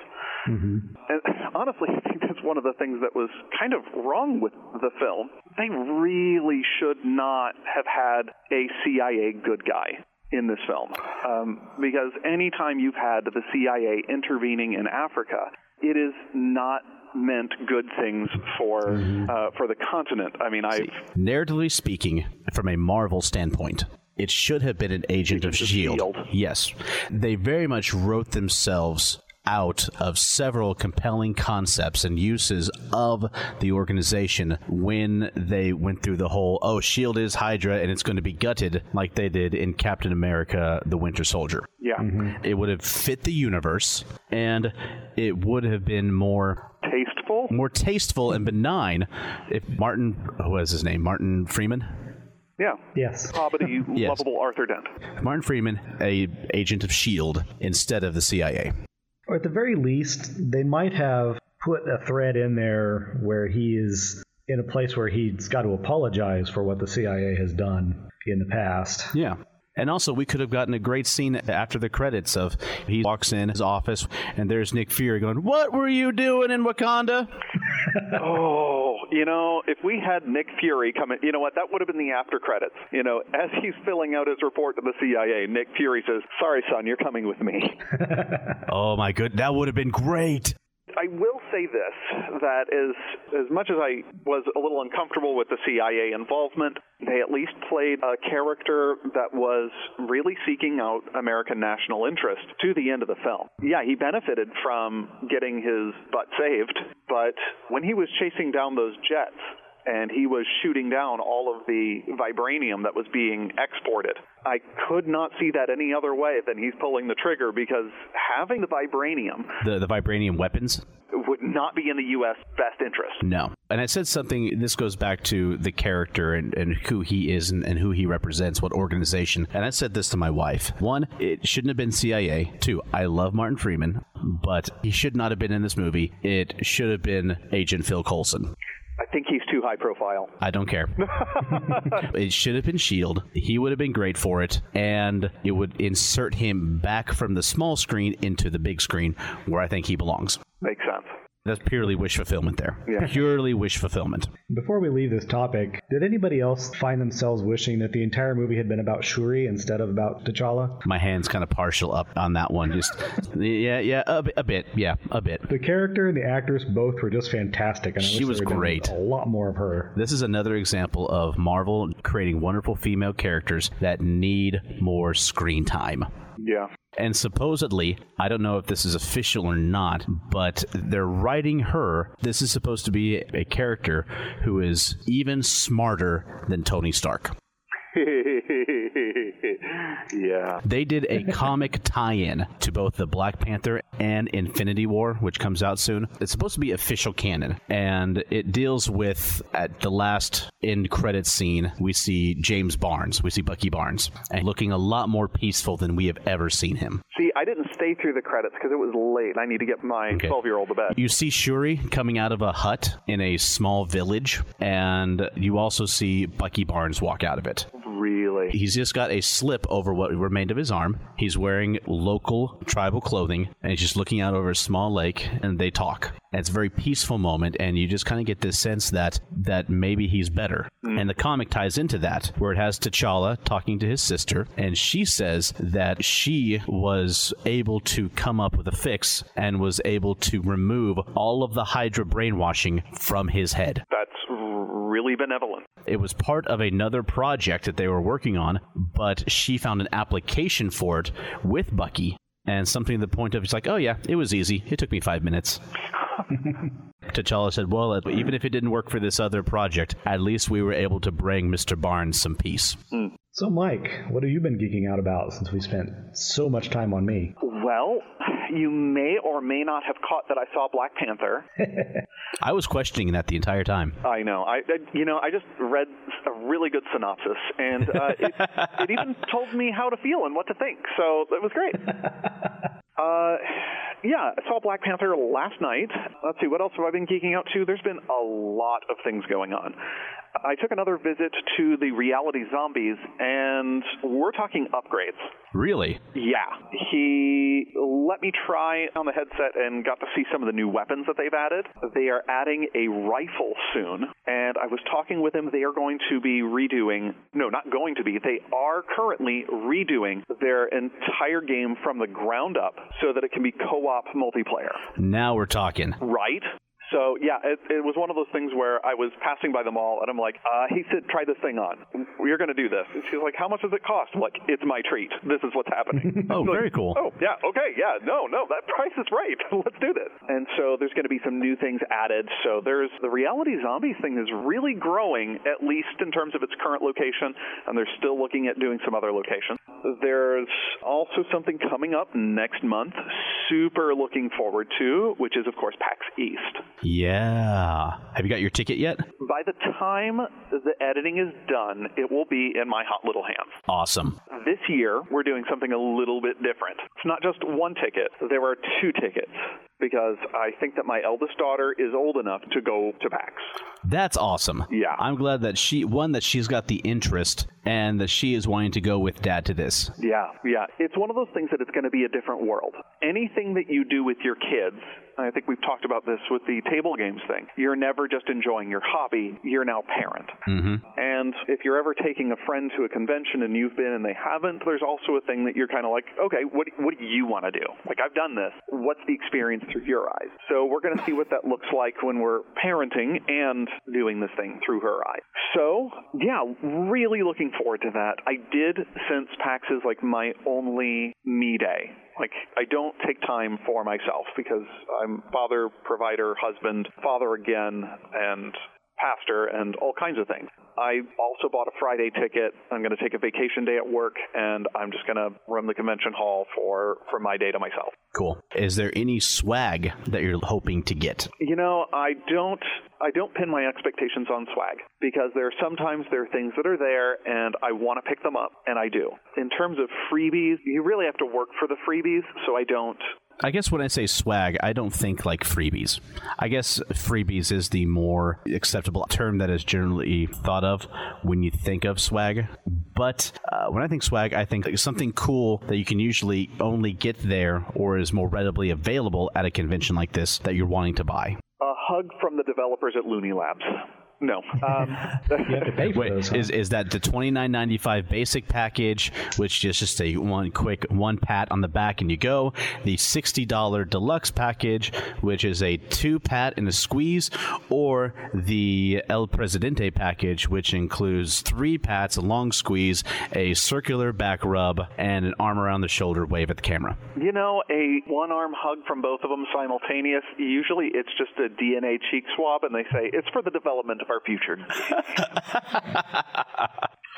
Mm-hmm. And honestly, I think that's one of the things that was kind of wrong with the film. They really should not have had a CIA good guy in this film. Um, because anytime you've had the CIA intervening in Africa, it is not meant good things for mm-hmm. uh, for the continent. I mean, I narratively speaking, from a Marvel standpoint, it should have been an agent, agent of, of Shield. Shield. Yes, they very much wrote themselves out of several compelling concepts and uses of the organization when they went through the whole oh shield is hydra and it's going to be gutted like they did in captain america the winter soldier yeah mm-hmm. it would have fit the universe and it would have been more tasteful more tasteful and benign if martin who was his name martin freeman yeah. Yes. Hobbity, yes. lovable Arthur Dent. Martin Freeman, a agent of Shield instead of the CIA or at the very least, they might have put a thread in there where he is in a place where he's got to apologize for what the CIA has done in the past. Yeah. And also, we could have gotten a great scene after the credits of he walks in his office and there's Nick Fury going, "What were you doing in Wakanda?" oh, Oh, you know, if we had Nick Fury come in, you know what? That would have been the after credits. You know, as he's filling out his report to the CIA, Nick Fury says, "Sorry, son, you're coming with me." oh my good, that would have been great. I will say this that as as much as I was a little uncomfortable with the CIA involvement, they at least played a character that was really seeking out American national interest to the end of the film. Yeah, he benefited from getting his butt saved, but when he was chasing down those jets, and he was shooting down all of the vibranium that was being exported. I could not see that any other way than he's pulling the trigger because having the vibranium, the the vibranium weapons, would not be in the U.S. best interest. No. And I said something, this goes back to the character and, and who he is and, and who he represents, what organization. And I said this to my wife. One, it shouldn't have been CIA. Two, I love Martin Freeman, but he should not have been in this movie. It should have been Agent Phil Coulson. I think he's too high profile. I don't care. it should have been Shield. He would have been great for it, and it would insert him back from the small screen into the big screen where I think he belongs. Makes sense. That's purely wish fulfillment there. Yeah. Purely wish fulfillment. Before we leave this topic, did anybody else find themselves wishing that the entire movie had been about Shuri instead of about T'Challa? My hand's kind of partial up on that one. Just yeah, yeah, a, bit- a bit, yeah, a bit. The character and the actress both were just fantastic, and I She wish was there had been great. A lot more of her. This is another example of Marvel creating wonderful female characters that need more screen time. Yeah. And supposedly, I don't know if this is official or not, but they're writing her. This is supposed to be a character who is even smarter than Tony Stark. yeah. They did a comic tie in to both the Black Panther and Infinity War, which comes out soon. It's supposed to be official canon, and it deals with, at the last end credit scene, we see James Barnes, we see Bucky Barnes, and looking a lot more peaceful than we have ever seen him. See, I didn't stay through the credits because it was late. I need to get my Okay. 12 year old to bed. You see Shuri coming out of a hut in a small village, and you also see Bucky Barnes walk out of it. Really? He's just got a slip over what remained of his arm. He's wearing local tribal clothing, and he's just looking out over a small lake, and they talk. And it's a very peaceful moment, and you just kind of get this sense that that maybe he's better. Hmm. And the comic ties into that, where it has T'Challa talking to his sister, and she says that she was able to come up with a fix and was able to remove all of the Hydra brainwashing from his head. That's really benevolent. It was part of another project that they were working on, but she found an application for it with Bucky and something to the point of it's like, oh yeah, it was easy. It took me five minutes. T'Challa said, well, even if it didn't work for this other project, at least we were able to bring Mr. Barnes some peace. So, Mike, what have you been geeking out about since we spent so much time on me? Well, you may or may not have caught that I saw Black Panther. I was questioning that the entire time. I know. I, I you know I just read a really good synopsis, and uh, it, it even told me how to feel and what to think. So it was great. Uh, yeah, I saw Black Panther last night. Let's see, what else have I been geeking out to? There's been a lot of things going on. I took another visit to the Reality Zombies, and we're talking upgrades. Really? Yeah, he let me try on the headset and got to see some of the new weapons that they've added. They are adding a rifle soon, and I was talking with him. They are going to be redoing, no, not going to be, they are currently redoing their entire game from the ground up so that it can be co op multiplayer. Now we're talking. Right? So yeah, it, it was one of those things where I was passing by the mall and I'm like, uh, he said, try this thing on. You're going to do this. And she's like, how much does it cost? I'm like, it's my treat. This is what's happening. Oh, Like, very cool. Oh yeah, okay, yeah, no, no, that price is right. Let's do this. And so there's going to be some new things added. So there's the reality zombies thing is really growing, at least in terms of its current location, and they're still looking at doing some other locations. There's also something coming up next month, super looking forward to, which is of course PAX East. Yeah. Have you got your ticket yet? By the time the editing is done, it will be in my hot little hands. Awesome. This year, we're doing something a little bit different. It's not just one ticket, there are two tickets because I think that my eldest daughter is old enough to go to PAX. That's awesome. Yeah. I'm glad that she, one, that she's got the interest and that she is wanting to go with dad to this. Yeah, yeah. It's one of those things that it's going to be a different world. Anything that you do with your kids, I think we've talked about this with the table games thing, you're never just enjoying your hobby, you're now parent. Mm-hmm. And if you're ever taking a friend to a convention and you've been and they haven't, there's also a thing that you're kind of like, okay, what, what do you want to do? Like, I've done this. What's the experience through your eyes? So we're going to see what that looks like when we're parenting and doing this thing through her eyes. So, yeah, really looking forward to that. I did since PAX is like my only me day. Like, I don't take time for myself because I'm father, provider, husband, father again, and pastor and all kinds of things. I also bought a Friday ticket. I'm going to take a vacation day at work and I'm just going to run the convention hall for for my day to myself. Cool. Is there any swag that you're hoping to get? You know, I don't I don't pin my expectations on swag because there are sometimes there are things that are there and I want to pick them up and I do. In terms of freebies, you really have to work for the freebies, so I don't I guess when I say swag, I don't think like freebies. I guess freebies is the more acceptable term that is generally thought of when you think of swag. But uh, when I think swag, I think something cool that you can usually only get there or is more readily available at a convention like this that you're wanting to buy. A hug from the developers at Looney Labs. No. Um, you have to pay for Wait, those. huh? is is that the twenty nine ninety five basic package, which is just a one quick one pat on the back and you go? The sixty dollar deluxe package, which is a two pat and a squeeze, or the El Presidente package, which includes three pats, a long squeeze, a circular back rub, and an arm around the shoulder wave at the camera. you know, a one arm hug from both of them simultaneous, usually it's just a DNA cheek swab, and they say, it's for the development of our future.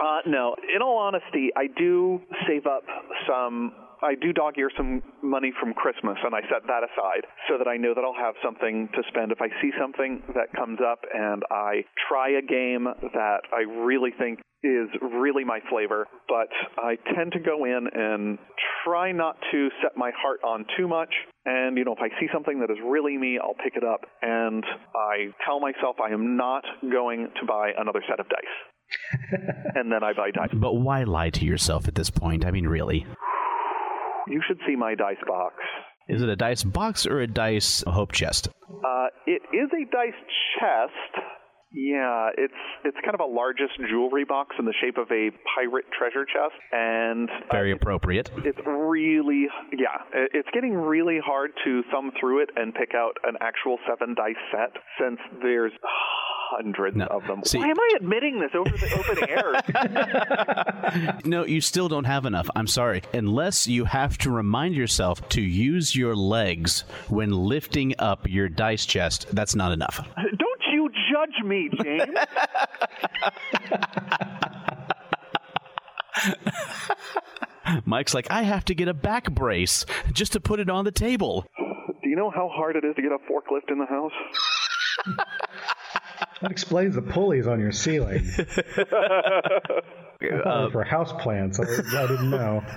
Uh, no, in all honesty, I do save up some. I do dog ear some money from Christmas, and I set that aside so that I know that I'll have something to spend if I see something that comes up and I try a game that I really think is really my flavor, but I tend to go in and try not to set my heart on too much. And, you know, if I see something that is really me, I'll pick it up. And I tell myself I am not going to buy another set of dice and then I buy dice. But why lie to yourself at this point? I mean, really. You should see my dice box. Is it a dice box or a dice hope chest? Uh, it is a dice chest. Yeah, it's it's kind of a largest jewelry box in the shape of a pirate treasure chest, and uh, Very appropriate. it's really yeah, it's getting really hard to thumb through it and pick out an actual seven dice set since there's hundreds No, of them. see- Why am I admitting this over the open air? No, you still don't have enough. I'm sorry. Unless you have to remind yourself to use your legs when lifting up your dice chest, that's not enough. Don't you judge me, James. Mike's like, I have to get a back brace just to put it on the table. Do you know how hard it is to get a forklift in the house? That explains the pulleys on your ceiling. Uh, for house plants. I, I didn't know.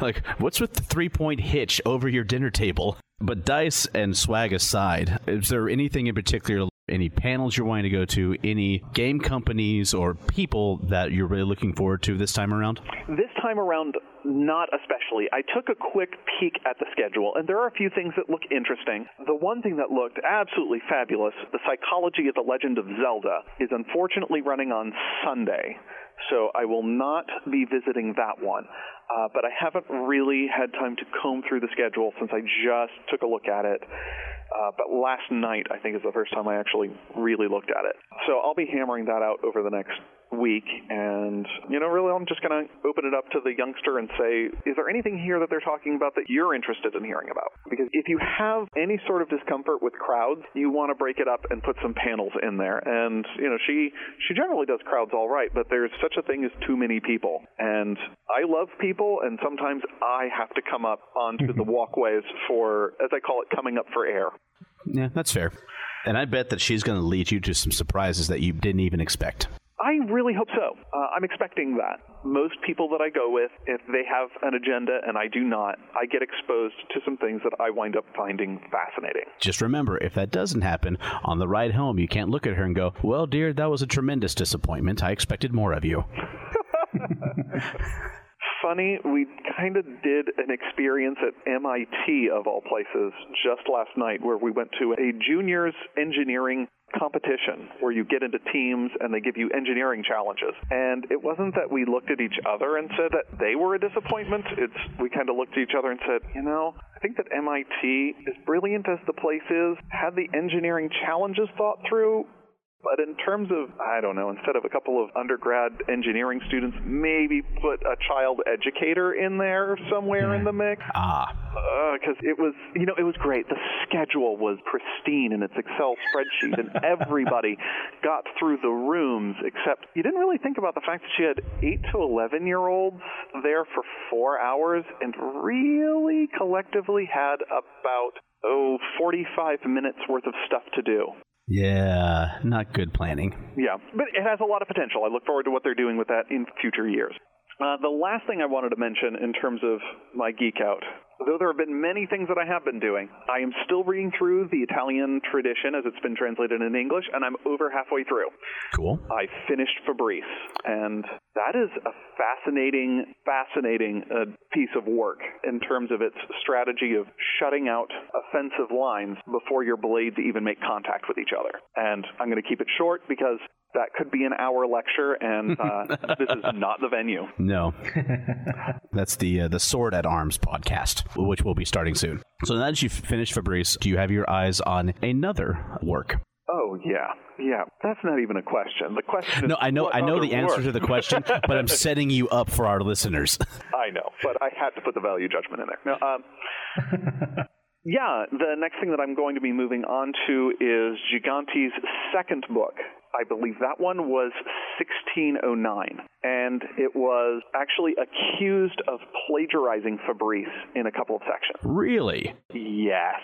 Like, what's with the three point hitch over your dinner table? But dice and swag aside, is there anything in particular, any panels you're wanting to go to, any game companies or people that you're really looking forward to this time around? This time around, not especially. I took a quick peek at the schedule, and there are a few things that look interesting. The one thing that looked absolutely fabulous, The Psychology of the Legend of Zelda, is unfortunately running on Sunday. So I will not be visiting that one. Uh, but I haven't really had time to comb through the schedule since I just took a look at it. Uh, but last night, I think, is the first time I actually really looked at it. So I'll be hammering that out over the next week. And, you know, really, I'm just going to open it up to the youngster and say, is there anything here that they're talking about that you're interested in hearing about? Because if you have any sort of discomfort with crowds, you want to break it up and put some panels in there. And, you know, she, she generally does crowds all right, but there's such a thing as too many people. And I love people, and sometimes I have to come up onto the mm-hmm. walkways for, as I call it, coming up for air. Yeah, that's fair. And I bet that she's going to lead you to some surprises that you didn't even expect. I really hope so. Uh, I'm expecting that. Most people that I go with, if they have an agenda and I do not, I get exposed to some things that I wind up finding fascinating. Just remember, if that doesn't happen, on the ride home, you can't look at her and go, Well, dear, that was a tremendous disappointment. I expected more of you. Funny, we kind of did an experience at MIT, of all places, just last night where we went to a juniors engineering competition where you get into teams and they give you engineering challenges. And it wasn't that we looked at each other and said that they were a disappointment. It's we kind of looked at each other and said, you know, I think that MIT, as brilliant as the place is, had the engineering challenges thought through, but in terms of, I don't know, instead of a couple of undergrad engineering students, maybe put a child educator in there somewhere in the mix. Ah, Because it was, you know, it was great. The schedule was pristine in its Excel spreadsheet, and everybody got through the rooms, except you didn't really think about the fact that she had 8 to 11 year olds there for four hours and really collectively had about, oh, 45 minutes worth of stuff to do. Yeah, not good planning. Yeah, but it has a lot of potential. I look forward to what they're doing with that in future years. Uh, the last thing I wanted to mention in terms of my geek out though there have been many things that I have been doing, I am still reading through the Italian tradition as it's been translated in English, and I'm over halfway through. Cool. I finished Fabris, and that is a fascinating, fascinating uh, piece of work in terms of its strategy of shutting out offensive lines before your blades even make contact with each other. And I'm going to keep it short because that could be an hour lecture, and uh, this is not the venue. No, that's the uh, the Sword at Arms podcast, which will be starting soon. So now that you've finished Fabris, do you have your eyes on another work? Oh yeah, yeah. That's not even a question. The question is No, I know I know other the answer work? to the question, but I'm setting you up for our listeners. I know, but I had to put the value judgment in there. No, um, yeah, the next thing that I'm going to be moving on to is Gigante's second book. I believe that one was 1609, and it was actually accused of plagiarizing Fabris in a couple of sections. really? Yes.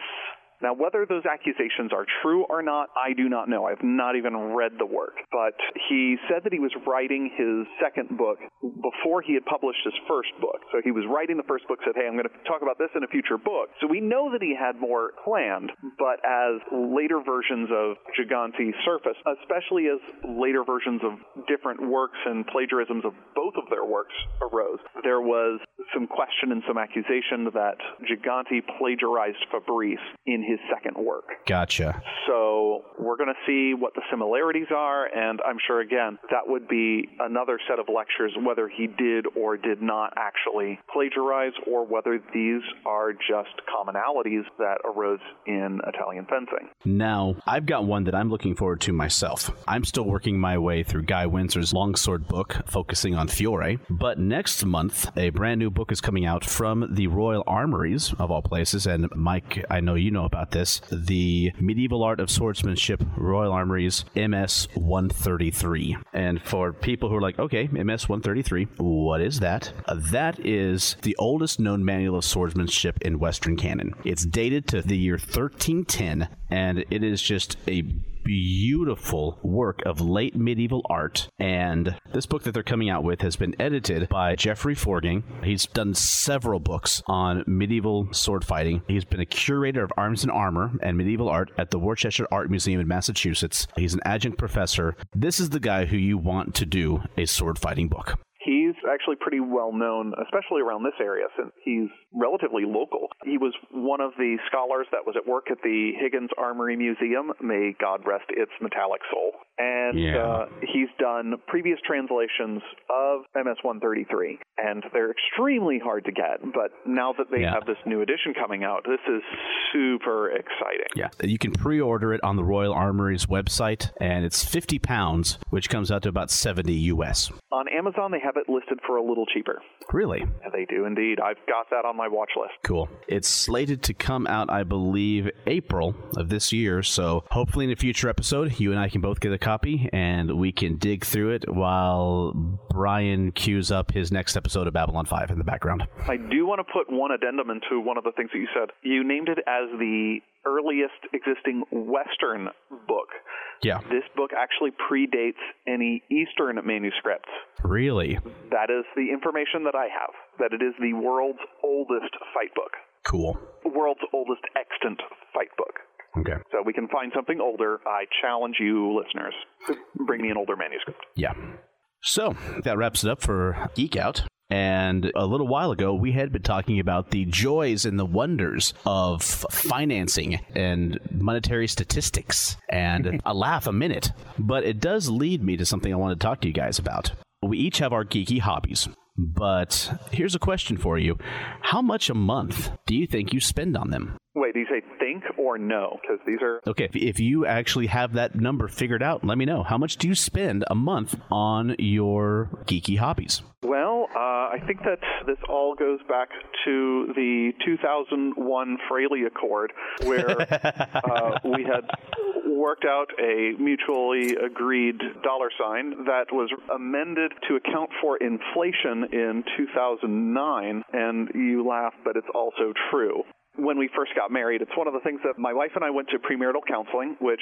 Now, whether those accusations are true or not, I do not know. I've not even read the work. But he said that he was writing his second book before he had published his first book. So he was writing the first book, said, Hey, I'm going to talk about this in a future book. So we know that he had more planned, but as later versions of Gigante surfaced, especially as later versions of different works and plagiarisms of both of their works arose, there was some question and some accusation that Gigante plagiarized Fabris in his second work. Gotcha. So we're going to see what the similarities are, and I'm sure, again, that would be another set of lectures whether he did or did not actually plagiarize, or whether these are just commonalities that arose in Italian fencing. Now, I've got one that I'm looking forward to myself. I'm still working my way through Guy Windsor's longsword book focusing on Fiore, but next month, a brand new book is coming out from the Royal Armories, of all places, and Mike, I know you know about this, the Medieval Art of Swordsmanship Royal Armories MS 133. And for people who are like, okay, MS 133, what is that? Uh, that is the oldest known manual of swordsmanship in Western canon. It's dated to the year 1310, and it is just a beautiful work of late medieval art. And this book that they're coming out with has been edited by Jeffrey Forgeng. He's done several books on medieval sword fighting. He's been a curator of arms and armor and medieval art at the Worcester Art Museum in Massachusetts. He's an adjunct professor. This is the guy who you want to do a sword fighting book. Actually pretty well known, especially around this area, since he's relatively local. He was one of the scholars that was at work at the Higgins Armory Museum. May God rest its metallic soul. And Yeah. uh, he's done previous translations of MS 133, and they're extremely hard to get. But now that they Yeah. have this new edition coming out, this is super exciting. Yeah. You can pre order it on the Royal Armory's website, and it's 50 pounds, which comes out to about 70 US. On Amazon, they have it listed for a little cheaper. Really? They do indeed. I've got that on my watch list. Cool. It's slated to come out, I believe, April of this year. So hopefully, in a future episode, you and I can both get a copy and we can dig through it while Brian cues up his next episode of Babylon 5 in the background. I do want to put one addendum into one of the things that you said. You named it as the earliest existing Western book. Yeah. This book actually predates any Eastern manuscripts. Really? That is the information that I have, that it is the world's oldest fight book, Cool. world's oldest extant fight book. Okay. So we can find something older. I challenge you, listeners, to bring me an older manuscript. Yeah. So that wraps it up for Geek Out. And a little while ago, we had been talking about the joys and the wonders of financing and monetary statistics. And a laugh a minute. But it does lead me to something I want to talk to you guys about. We each have our geeky hobbies. But here's a question for you How much a month do you think you spend on them? Wait, do you say think or no? Because these are Okay, if, you actually have that number figured out, let me know. How much do you spend a month on your geeky hobbies? Well, uh, I think that this all goes back to the 2001 Fraley Accord, where uh, we had worked out a mutually agreed dollar sign that was amended to account for inflation in 2009. And you laugh, but it's also true. When we first got married. It's one of the things that my wife and I went to premarital counseling, which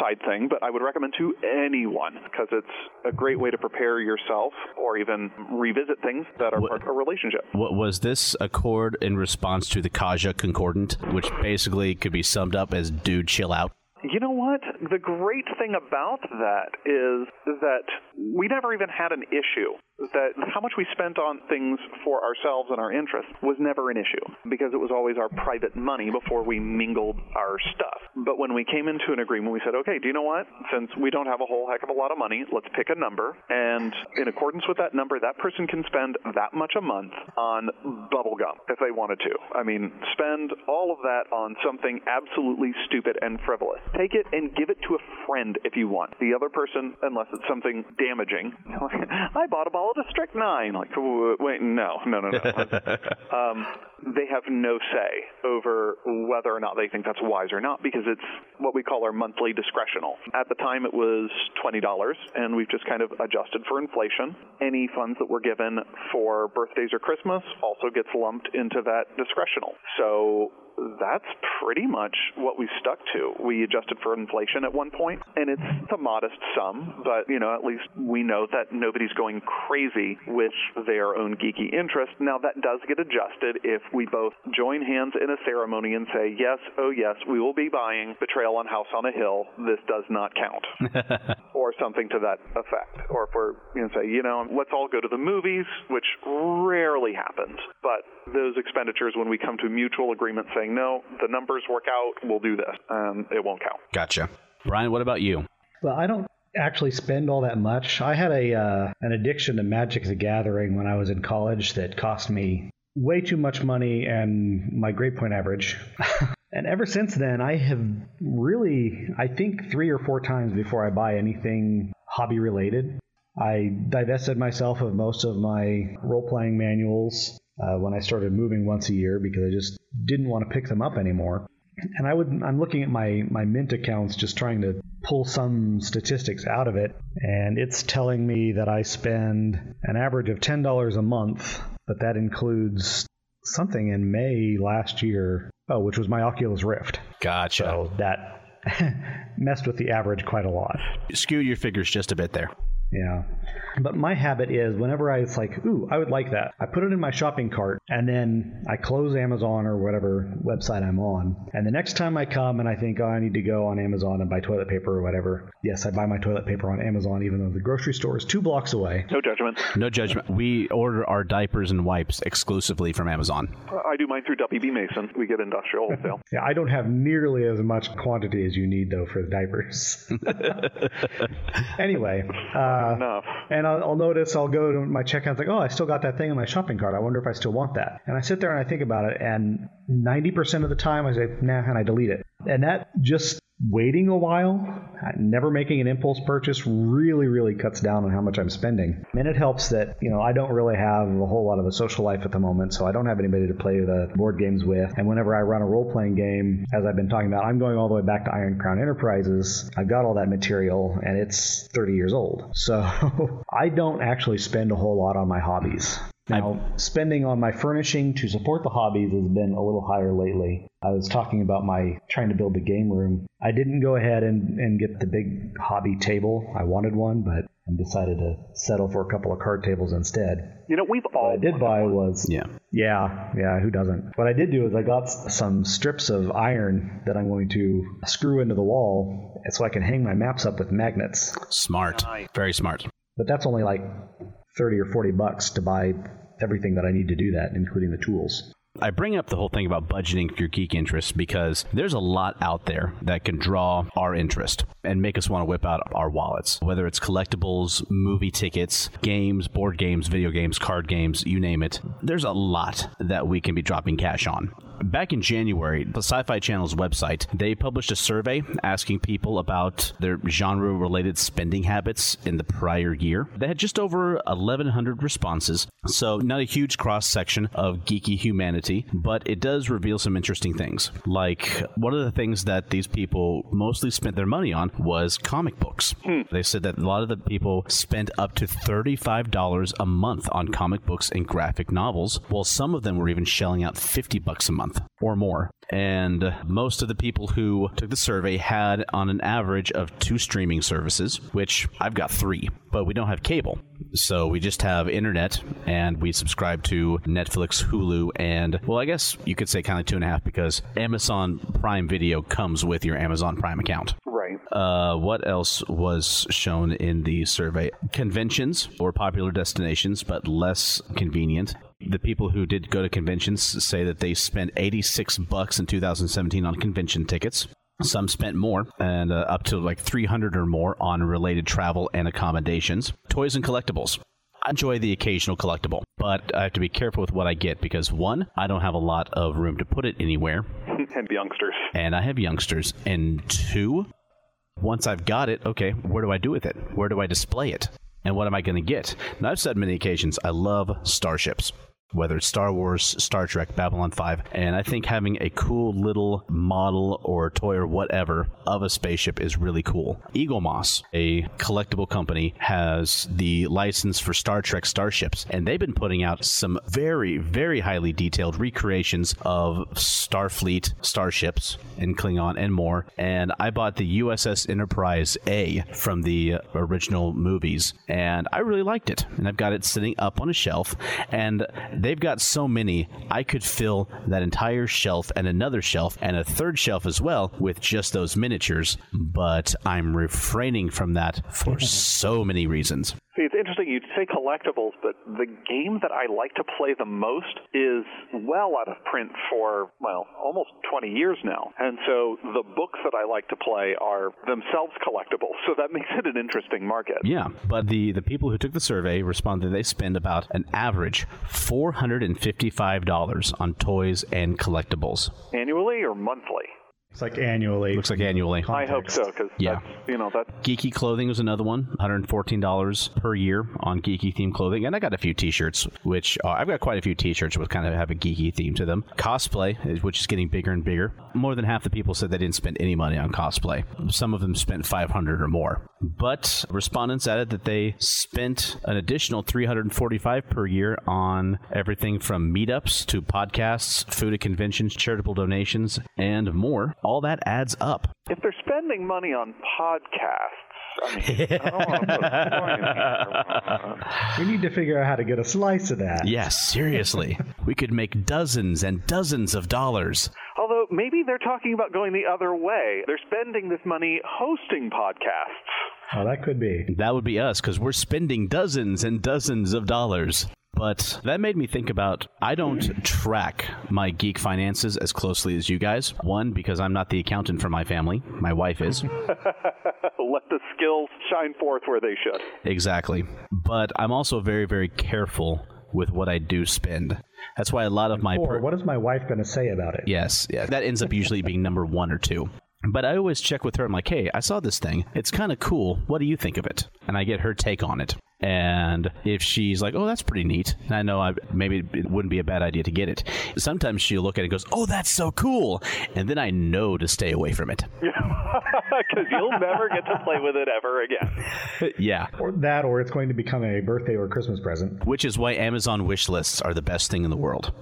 side thing, but I would recommend to anyone because it's a great way to prepare yourself or even revisit things that are What- part of a relationship. What was this accord in response to the Kaja Concordant, which basically could be summed up as "dude, chill out"? You know what? The great thing about that is that we never even had an issue. That how much we spent on things for ourselves and our interests was never an issue because it was always our private money before we mingled our stuff. But when we came into an agreement, we said, okay, do you know what? Since we don't have a whole heck of a lot of money, let's pick a number. And in accordance with that number, that person can spend that much a month on bubble gum if they wanted to. I mean, spend all of that on something absolutely stupid and frivolous. Take it and give it to a friend if you want. The other person, unless it's something damaging, I bought a bottle of strychnine. Like, wait, no, no, no, no. um, they have no say over whether or not they think that's wise or not because it's what we call our monthly discretional. At the time, it was $20, and we've just kind of adjusted for inflation. Any funds that were given for birthdays or Christmas also gets lumped into that discretional. So that's pretty much what we stuck to. We adjusted for inflation at one point, and it's a modest sum, but you know, at least we know that nobody's going crazy with their own geeky interest. Now that does get adjusted if we both join hands in a ceremony and say, yes, oh yes, we will be buying Betrayal on House on a Hill. This does not count. or something to that effect. Or if we're you know say, you know, let's all go to the movies, which rarely happens. But those expenditures when we come to mutual agreement saying, no, the numbers work out, we'll do this, um, it won't count. Gotcha. Brian, what about you? Well, I don't actually spend all that much. I had a uh, an addiction to Magic the Gathering when I was in college that cost me way too much money and my grade point average. and ever since then, I have really, I think three or four times before I buy anything hobby related, I divested myself of most of my role playing manuals uh, when I started moving once a year because I just didn't want to pick them up anymore. And I would I'm looking at my my mint accounts just trying to pull some statistics out of it and it's telling me that I spend an average of $10 a month, but that includes something in May last year, oh, which was my Oculus Rift. Gotcha. So that messed with the average quite a lot. Skew your figures just a bit there. Yeah. But my habit is whenever I it's like, ooh, I would like that. I put it in my shopping cart and then I close Amazon or whatever website I'm on. And the next time I come and I think, oh, I need to go on Amazon and buy toilet paper or whatever. Yes, I buy my toilet paper on Amazon even though the grocery store is two blocks away. No judgment. No judgment. We order our diapers and wipes exclusively from Amazon. I do mine through WB Mason. We get industrial wholesale. Yeah, I don't have nearly as much quantity as you need though for the diapers. anyway, uh, Uh, Enough. and I'll, I'll notice I'll go to my checkout like, oh, I still got that thing in my shopping cart. I wonder if I still want that. And I sit there and I think about it, and 90% of the time I say, nah, and I delete it. And that just waiting a while, never making an impulse purchase, really, really cuts down on how much I'm spending. And it helps that, you know, I don't really have a whole lot of a social life at the moment, so I don't have anybody to play the board games with. And whenever I run a role playing game, as I've been talking about, I'm going all the way back to Iron Crown Enterprises. I've got all that material, and it's 30 years old. So I don't actually spend a whole lot on my hobbies. Now, spending on my furnishing to support the hobbies has been a little higher lately. I was talking about my trying to build the game room. I didn't go ahead and, and get the big hobby table. I wanted one, but I decided to settle for a couple of card tables instead. You know, we've all What I did buy one. was Yeah. yeah, yeah, who doesn't? What I did do is I got some strips of iron that I'm going to screw into the wall so I can hang my maps up with magnets. Smart. Very smart. But that's only like 30 or 40 bucks to buy everything that I need to do that, including the tools. I bring up the whole thing about budgeting for your geek interests because there's a lot out there that can draw our interest and make us want to whip out our wallets. Whether it's collectibles, movie tickets, games, board games, video games, card games, you name it. There's a lot that we can be dropping cash on. Back in January, the Sci Fi Channel's website, they published a survey asking people about their genre related spending habits in the prior year. They had just over 1,100 responses, so not a huge cross section of geeky humanity, but it does reveal some interesting things. Like, one of the things that these people mostly spent their money on was comic books. Hmm. They said that a lot of the people spent up to $35 a month on comic books and graphic novels, while some of them were even shelling out 50 bucks a month. Month or more. And most of the people who took the survey had on an average of two streaming services, which I've got three, but we don't have cable. So we just have internet and we subscribe to Netflix, Hulu, and well, I guess you could say kind of two and a half because Amazon Prime Video comes with your Amazon Prime account. Uh, what else was shown in the survey? Conventions or popular destinations, but less convenient. The people who did go to conventions say that they spent 86 bucks in 2017 on convention tickets. Some spent more, and uh, up to like 300 or more on related travel and accommodations. Toys and collectibles. I enjoy the occasional collectible, but I have to be careful with what I get because one, I don't have a lot of room to put it anywhere, and youngsters. and I have youngsters. And two, once I've got it, okay, where do I do with it? Where do I display it? And what am I going to get? Now, I've said many occasions, I love starships. Whether it's Star Wars, Star Trek, Babylon 5, and I think having a cool little model or toy or whatever of a spaceship is really cool. Eaglemoss, a collectible company, has the license for Star Trek starships, and they've been putting out some very, very highly detailed recreations of Starfleet starships and Klingon and more. And I bought the USS Enterprise A from the original movies, and I really liked it. And I've got it sitting up on a shelf, and they've got so many, I could fill that entire shelf and another shelf and a third shelf as well with just those miniatures. But I'm refraining from that for so many reasons. See, it's interesting you'd say collectibles, but the game that I like to play the most is well out of print for, well, almost 20 years now. And so the books that I like to play are themselves collectibles. So that makes it an interesting market. Yeah, but the, the people who took the survey responded they spend about an average $455 on toys and collectibles. Annually or monthly? It's like annually. Looks like annually. I hope so, because Yeah. you know, that Geeky clothing was another one, $114 per year on geeky themed clothing. And I got a few t shirts, which uh, I've got quite a few t shirts which kind of have a geeky theme to them. Cosplay, which is getting bigger and bigger. More than half the people said they didn't spend any money on cosplay. Some of them spent 500 or more. But respondents added that they spent an additional 345 per year on everything from meetups to podcasts, food at conventions, charitable donations, and more. All that adds up. if they're spending money on podcasts, I mean, I don't want to put a point in here. We need to figure out how to get a slice of that. Yes, seriously. we could make dozens and dozens of dollars. Although maybe they're talking about going the other way. They're spending this money hosting podcasts. Oh, that could be. That would be us because we're spending dozens and dozens of dollars. But that made me think about I don't track my geek finances as closely as you guys. One, because I'm not the accountant for my family, my wife is. Let the skills shine forth where they should. exactly. But I'm also very, very careful with what I do spend. That's why a lot of my. Or per- what is my wife going to say about it? Yes, yeah. That ends up usually being number one or two. But I always check with her. I'm like, hey, I saw this thing. It's kind of cool. What do you think of it? And I get her take on it. And if she's like, oh, that's pretty neat, I know I, maybe it wouldn't be a bad idea to get it. Sometimes she'll look at it and goes, oh, that's so cool. And then I know to stay away from it. Because you'll never get to play with it ever again. yeah. Or that, or it's going to become a birthday or Christmas present. Which is why Amazon wish lists are the best thing in the world.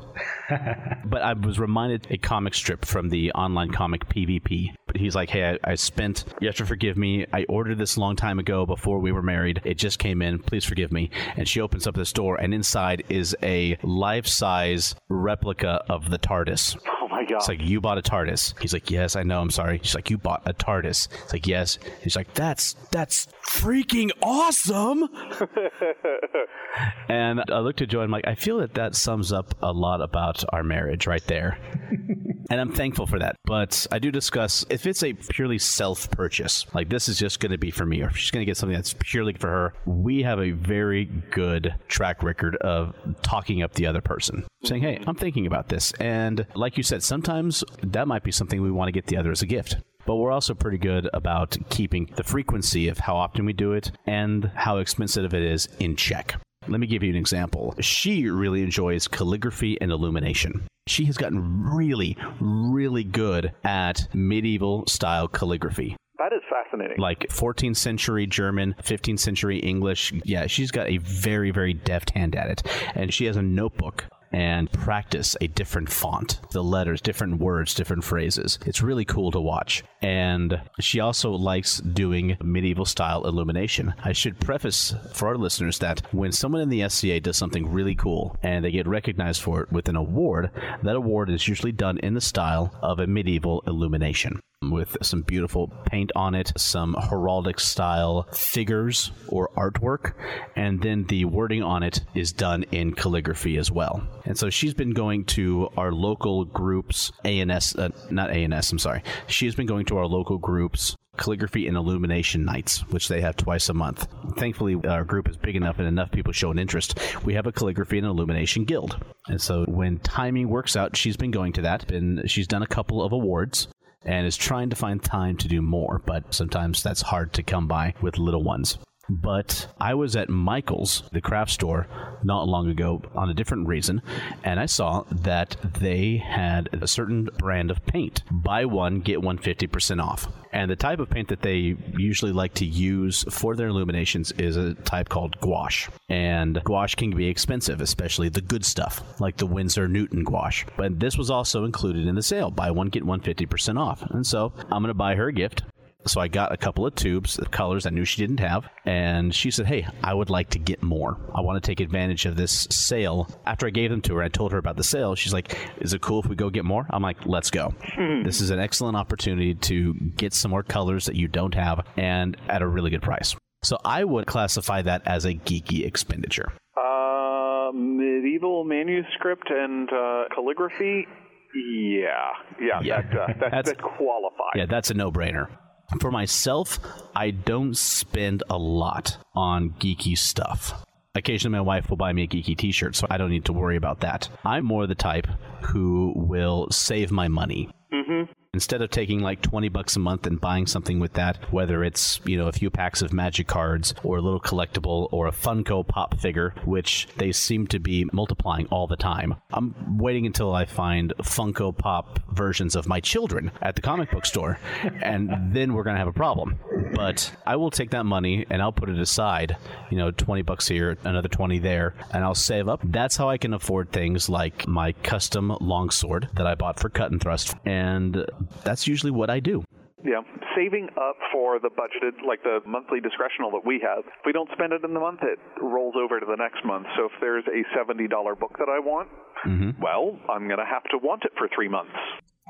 but I was reminded a comic strip from the online comic PvP. But he's like, hey, I, I spent, you have to forgive me. I ordered this a long time ago before we were married. It just came in. Please forgive me. And she opens up this door, and inside is a life size replica of the TARDIS. Oh my god. It's like, you bought a TARDIS. He's like, yes, I know. I'm sorry. She's like, you bought a TARDIS. It's like, yes. He's like, that's, that's freaking awesome. and I looked at Joe and I'm like, I feel that that sums up a lot about our marriage right there. and I'm thankful for that. But I do discuss if it's a purely self purchase, like this is just going to be for me, or if she's going to get something that's purely for her, we have a very good track record of talking up the other person, saying, hey, I'm thinking about this. And like you said, sometimes that might be something we want to get the other as a gift. But we're also pretty good about keeping the frequency of how often we do it and how expensive it is in check. Let me give you an example. She really enjoys calligraphy and illumination. She has gotten really, really good at medieval style calligraphy. that is fascinating. Like 14th century German, 15th century English. Yeah, she's got a very, very deft hand at it. And she has a notebook and practice a different font, the letters, different words, different phrases. It's really cool to watch. And she also likes doing medieval style illumination. I should preface for our listeners that when someone in the SCA does something really cool and they get recognized for it with an award, that award is usually done in the style of a medieval illumination with some beautiful paint on it, some heraldic style figures or artwork, and then the wording on it is done in calligraphy as well. And so she's been going to our local groups, ANS, uh, not ANS, I'm sorry. She's been going to our local groups calligraphy and illumination nights, which they have twice a month. Thankfully, our group is big enough and enough people show an interest. We have a calligraphy and illumination guild. And so when timing works out, she's been going to that. Been she's done a couple of awards and is trying to find time to do more, but sometimes that's hard to come by with little ones. But I was at Michael's, the craft store, not long ago on a different reason, and I saw that they had a certain brand of paint. Buy one, get one 50% off. And the type of paint that they usually like to use for their illuminations is a type called gouache. And gouache can be expensive, especially the good stuff, like the Winsor Newton gouache. But this was also included in the sale. Buy one, get one 50% off. And so I'm going to buy her a gift. So I got a couple of tubes of colors I knew she didn't have, and she said, "Hey, I would like to get more. I want to take advantage of this sale." After I gave them to her, I told her about the sale. She's like, "Is it cool if we go get more?" I'm like, "Let's go. This is an excellent opportunity to get some more colors that you don't have and at a really good price." So I would classify that as a geeky expenditure. Uh, medieval manuscript and uh, calligraphy. Yeah, yeah, Yeah. That, uh, that, That's- that qualifies. Yeah, that's a no-brainer. For myself, I don't spend a lot on geeky stuff. Occasionally, my wife will buy me a geeky t shirt, so I don't need to worry about that. I'm more the type who will save my money. Mm-hmm. Instead of taking like 20 bucks a month and buying something with that, whether it's, you know, a few packs of magic cards or a little collectible or a Funko Pop figure, which they seem to be multiplying all the time. I'm waiting until I find Funko Pop versions of my children at the comic book store, and then we're going to have a problem. But I will take that money and I'll put it aside, you know, 20 bucks here, another 20 there, and I'll save up. That's how I can afford things like my custom longsword that I bought for cut and thrust. And that's usually what I do. Yeah, saving up for the budgeted, like the monthly discretional that we have. If we don't spend it in the month, it rolls over to the next month. So if there's a $70 book that I want, mm-hmm. well, I'm going to have to want it for three months.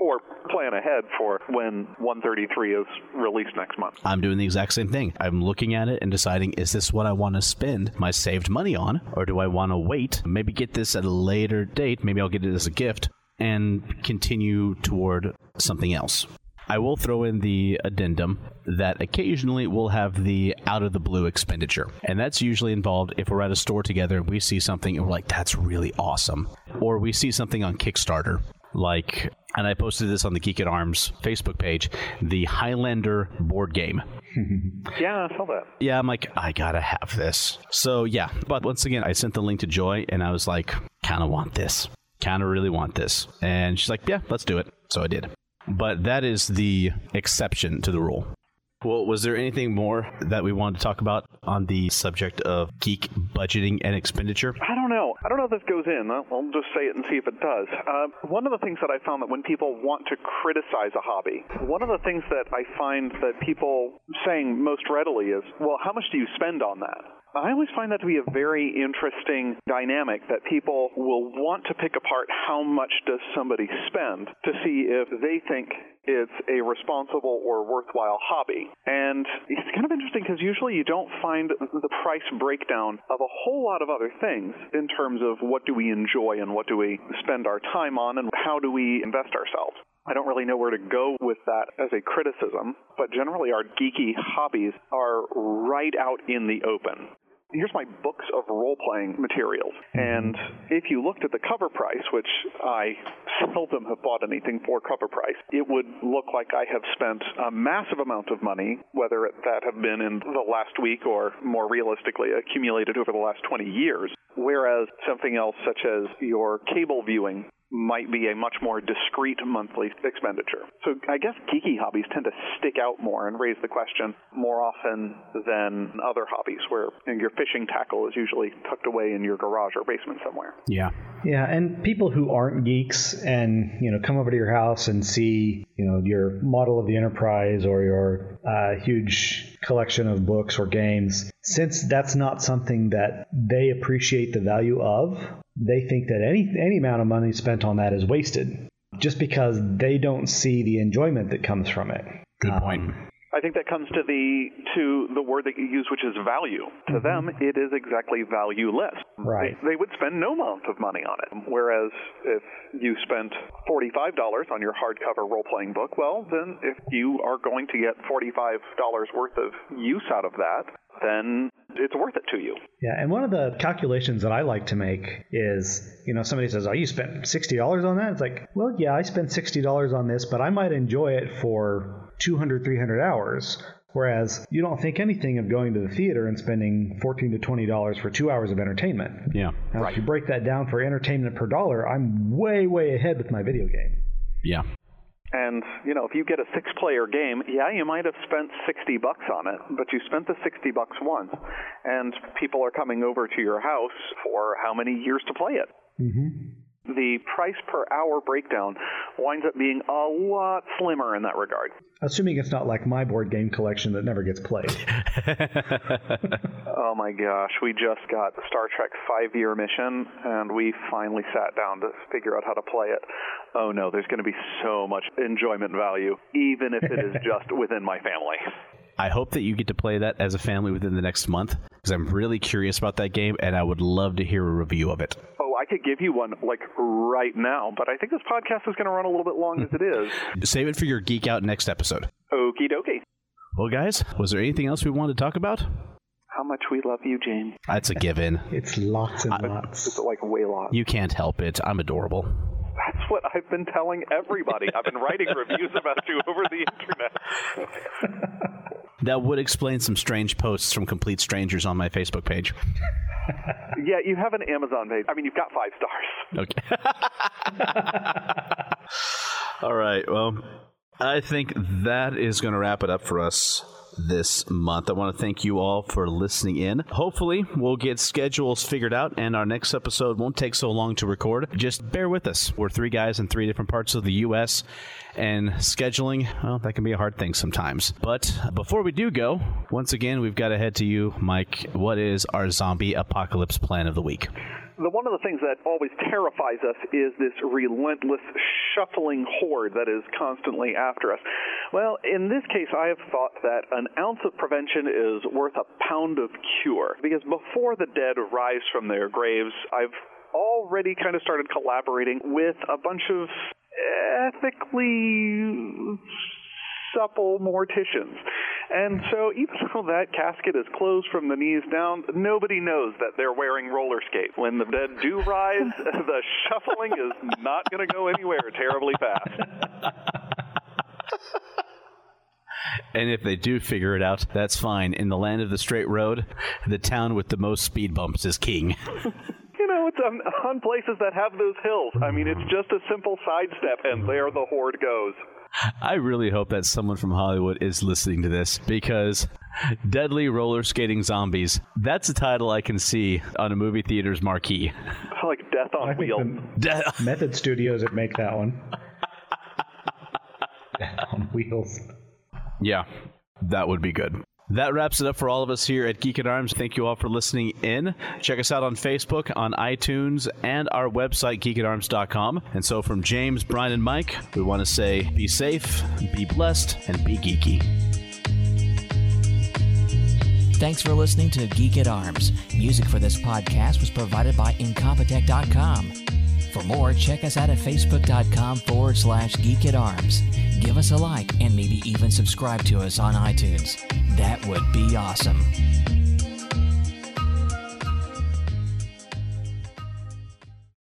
Or plan ahead for when 133 is released next month. I'm doing the exact same thing. I'm looking at it and deciding is this what I want to spend my saved money on, or do I want to wait, maybe get this at a later date? Maybe I'll get it as a gift and continue toward something else. I will throw in the addendum that occasionally we'll have the out of the blue expenditure. And that's usually involved if we're at a store together and we see something and we're like, that's really awesome. Or we see something on Kickstarter, like, and I posted this on the Geek at Arms Facebook page, the Highlander board game. Yeah, I saw that. Yeah, I'm like, I gotta have this. So yeah, but once again, I sent the link to Joy and I was like, kind of want this. Kind of really want this. And she's like, yeah, let's do it. So I did. But that is the exception to the rule. Well, was there anything more that we wanted to talk about on the subject of geek budgeting and expenditure? I don't know. I don't know if this goes in. I'll just say it and see if it does. Uh, one of the things that I found that when people want to criticize a hobby, one of the things that I find that people saying most readily is, well, how much do you spend on that? I always find that to be a very interesting dynamic that people will want to pick apart how much does somebody spend to see if they think it's a responsible or worthwhile hobby. And it's kind of interesting because usually you don't find the price breakdown of a whole lot of other things in terms of what do we enjoy and what do we spend our time on and how do we invest ourselves. I don't really know where to go with that as a criticism, but generally our geeky hobbies are right out in the open. Here's my books of role playing materials. Mm-hmm. And if you looked at the cover price, which I seldom have bought anything for cover price, it would look like I have spent a massive amount of money, whether that have been in the last week or more realistically accumulated over the last 20 years. Whereas something else, such as your cable viewing might be a much more discreet monthly expenditure. So I guess geeky hobbies tend to stick out more and raise the question more often than other hobbies where your fishing tackle is usually tucked away in your garage or basement somewhere. Yeah. Yeah, and people who aren't geeks and you know come over to your house and see you know your model of the Enterprise or your uh, huge collection of books or games, since that's not something that they appreciate the value of, they think that any any amount of money spent on that is wasted, just because they don't see the enjoyment that comes from it. Good point. Um, I think that comes to the to the word that you use, which is value. To mm-hmm. them, it is exactly valueless. Right. They, they would spend no amount of money on it. Whereas if you spent forty-five dollars on your hardcover role-playing book, well, then if you are going to get forty-five dollars worth of use out of that, then it's worth it to you. Yeah, and one of the calculations that I like to make is, you know, somebody says, "Oh, you spent sixty dollars on that." It's like, well, yeah, I spent sixty dollars on this, but I might enjoy it for 200, 300 hours. Whereas you don't think anything of going to the theater and spending fourteen to twenty dollars for two hours of entertainment. Yeah. Now, if you break that down for entertainment per dollar, I'm way, way ahead with my video game. Yeah. And you know, if you get a six-player game, yeah, you might have spent sixty bucks on it, but you spent the sixty bucks once, and people are coming over to your house for how many years to play it? Mm-hmm. The price per hour breakdown winds up being a lot slimmer in that regard. Assuming it's not like my board game collection that never gets played. Oh my gosh, we just got Star Trek five year mission and we finally sat down to figure out how to play it. Oh no, there's going to be so much enjoyment value, even if it is just within my family. I hope that you get to play that as a family within the next month because I'm really curious about that game and I would love to hear a review of it. Oh, I could give you one like right now, but I think this podcast is going to run a little bit long as it is. Save it for your Geek Out next episode. Okie dokie. Well, guys, was there anything else we wanted to talk about? How much we love you, James. That's a given. It's lots and It's lots. like way lots. You can't help it. I'm adorable. That's what I've been telling everybody. I've been writing reviews about you over the internet. That would explain some strange posts from complete strangers on my Facebook page. Yeah, you have an Amazon page. I mean, you've got five stars. Okay. All right. Well, I think that is going to wrap it up for us this month. I want to thank you all for listening in. Hopefully, we'll get schedules figured out and our next episode won't take so long to record. Just bear with us. We're three guys in three different parts of the U.S. and scheduling, well, that can be a hard thing sometimes. But before we do go, once again, we've got to head to you, Mike. What is our zombie apocalypse plan of the week? The one of the things that always terrifies us is this relentless shuffling horde that is constantly after us. Well, in this case, I have thought that an ounce of prevention is worth a pound of cure because before the dead rise from their graves, I've already kind of started collaborating with a bunch of ethically supple morticians. And so, even though that casket is closed from the knees down, nobody knows that they're wearing roller skates. When the dead do rise, the shuffling is not going to go anywhere terribly fast. And if they do figure it out, that's fine. In the land of the straight road, the town with the most speed bumps is king. You know, it's um, on, on places that have those hills. I mean, it's just a simple sidestep, and there the horde goes. I really hope that someone from Hollywood is listening to this because Deadly Roller Skating Zombies, that's a title I can see on a movie theater's marquee. Like death on I wheels. De- Method Studios would make that one. on wheels. yeah, that would be good. That wraps it up for all of us here at Geek at Arms. Thank you all for listening in. Check us out on Facebook, on iTunes, and our website, geekatarms.com. And so, from James, Brian, and Mike, we want to say be safe, be blessed, and be geeky. Thanks for listening to Geek at Arms. Music for this podcast was provided by Incompetech.com. For more, check us out at Facebook.com forward slash Geek at Arms. Give us a like and maybe even subscribe to us on iTunes. That would be awesome.